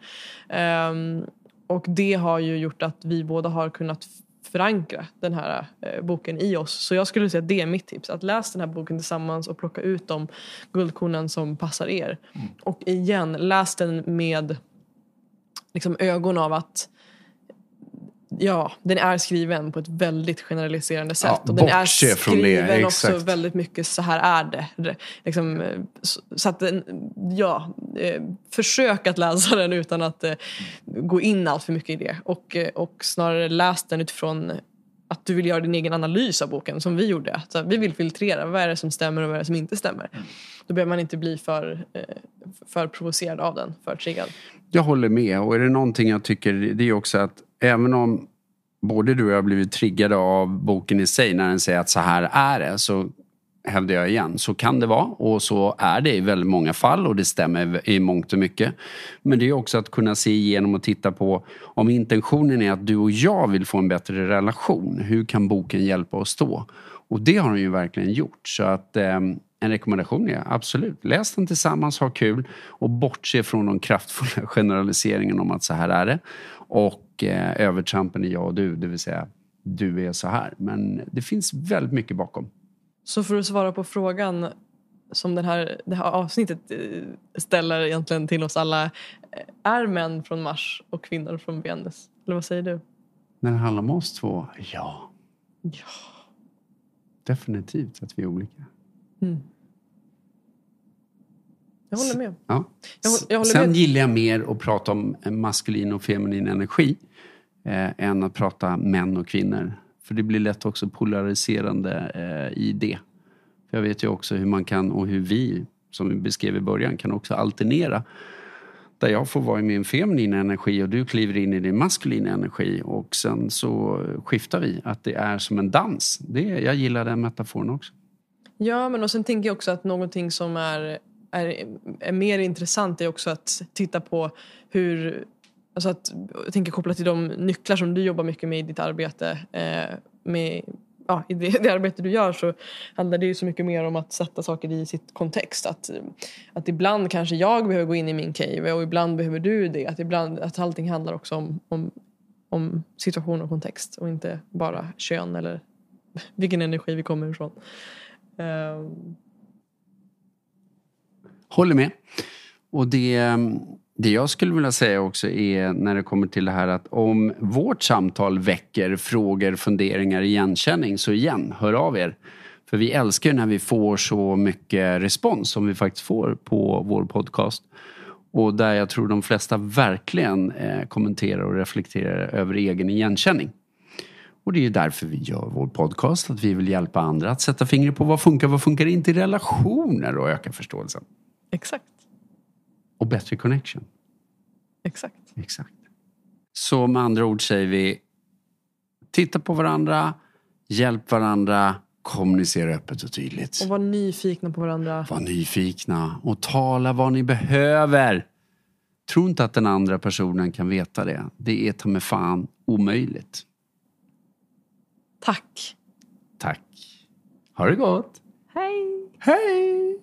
Ehm, och det har ju gjort att vi båda har kunnat förankra den här eh, boken i oss. Så jag skulle säga att det är mitt tips. Att läs den här boken tillsammans och plocka ut de guldkornen som passar er. Och igen, läs den med liksom ögon av att Ja, den är skriven på ett väldigt generaliserande sätt. Ja, och den är från det, skriven också väldigt mycket så här är det. Liksom, eh, så- att ja, eh, försök att läsa den utan att eh, gå in allt för mycket i det. Och, och snarare läs den utifrån att du vill göra din egen analys av boken som vi gjorde. Så vi vill filtrera, vad är det som stämmer och vad är det som inte stämmer. Då behöver man inte bli för, för provocerad av den, för triggad. Jag håller med och är det någonting jag tycker det är också att även om både du och jag har blivit triggade av boken i sig när den säger att så här är det så hävdar jag igen, så kan det vara och så är det i väldigt många fall och det stämmer i mångt och mycket. Men det är också att kunna se igenom och titta på om intentionen är att du och jag vill få en bättre relation, hur kan boken hjälpa oss då? Och det har den ju verkligen gjort. Så att eh, en rekommendation är absolut, läs den tillsammans, ha kul och bortse från de kraftfulla <laughs> generaliseringarna om att så här är det. Och eh, övertrampen är jag och du, det vill säga du är så här. Men det finns väldigt mycket bakom. Så för att svara på frågan som den här, det här avsnittet eh, ställer egentligen till oss alla. eh, Är män från Mars och kvinnor från Venus? Eller vad säger du? När det handlar om oss två, ja. Ja. Definitivt att vi är olika. Mm. Jag håller med. Ja. Jag jag håller Sen med. gillar jag mer att prata om maskulin och feminin energi eh, än att prata män och kvinnor. För det blir lätt också polariserande eh, i det. För jag vet ju också hur man kan och hur vi, som vi beskrev i början, kan också alternera. Där jag får vara i min feminina energi och du kliver in i din maskulina energi och sen så skiftar vi. Att det är som en dans. Det, jag gillar den metaforen också. Ja, men och sen tänker jag också att någonting som är, är, är mer intressant är också att titta på hur... Alltså att, jag tänker kopplat till de nycklar som du jobbar mycket med i ditt arbete. Eh, med, ja, I det, det arbete du gör så handlar det ju så mycket mer om att sätta saker i sitt kontext. Att, att ibland kanske jag behöver gå in i min cave och ibland behöver du det. Att, ibland, att allting handlar också om, om, om situation och kontext och inte bara kön eller <laughs> vilken energi vi kommer ifrån. Eh. Håller med. Och det, ehm, det jag skulle vilja säga också är när det kommer till det här att om vårt samtal väcker frågor, funderingar, igenkänning så igen, hör av er. För vi älskar ju när vi får så mycket respons som vi faktiskt får på vår podcast. Och där jag tror de flesta verkligen eh, kommenterar och reflekterar över egen igenkänning. Och det är ju därför vi gör vår podcast, att vi vill hjälpa andra att sätta fingret på vad funkar, vad funkar inte i relationer och öka förståelsen. exakt, och bättre connection. exakt. Exakt. Så med andra ord säger vi titta på varandra, hjälp varandra, kommunicera öppet och tydligt. Och var nyfikna på varandra. Var nyfikna och tala vad ni behöver. Tro inte att den andra personen kan veta det. Det är ta med fan omöjligt. Tack. Tack. Ha det gott. Hej! Hej!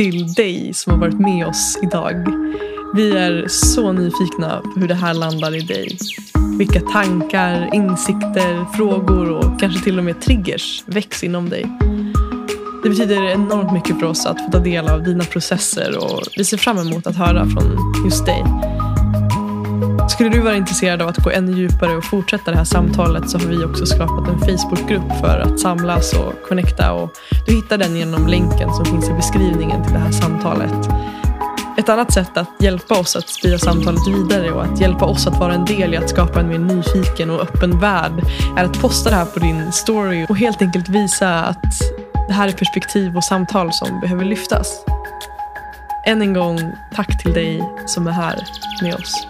Till dig som har varit med oss idag. Vi är så nyfikna på hur det här landar i dig. Vilka tankar, insikter, frågor och kanske till och med triggers väcks inom dig. Det betyder enormt mycket för oss att få ta del av dina processer och vi ser fram emot att höra från just dig. Skulle du vara intresserad av att gå ännu djupare och fortsätta det här samtalet så har vi också skapat en Facebookgrupp för att samlas och connecta. Och du hittar den genom länken som finns i beskrivningen till det här samtalet. Ett annat sätt att hjälpa oss att sprida samtalet vidare och att hjälpa oss att vara en del i att skapa en mer nyfiken och öppen värld är att posta det här på din story och helt enkelt visa att det här är perspektiv och samtal som behöver lyftas. Än en gång, tack till dig som är här med oss.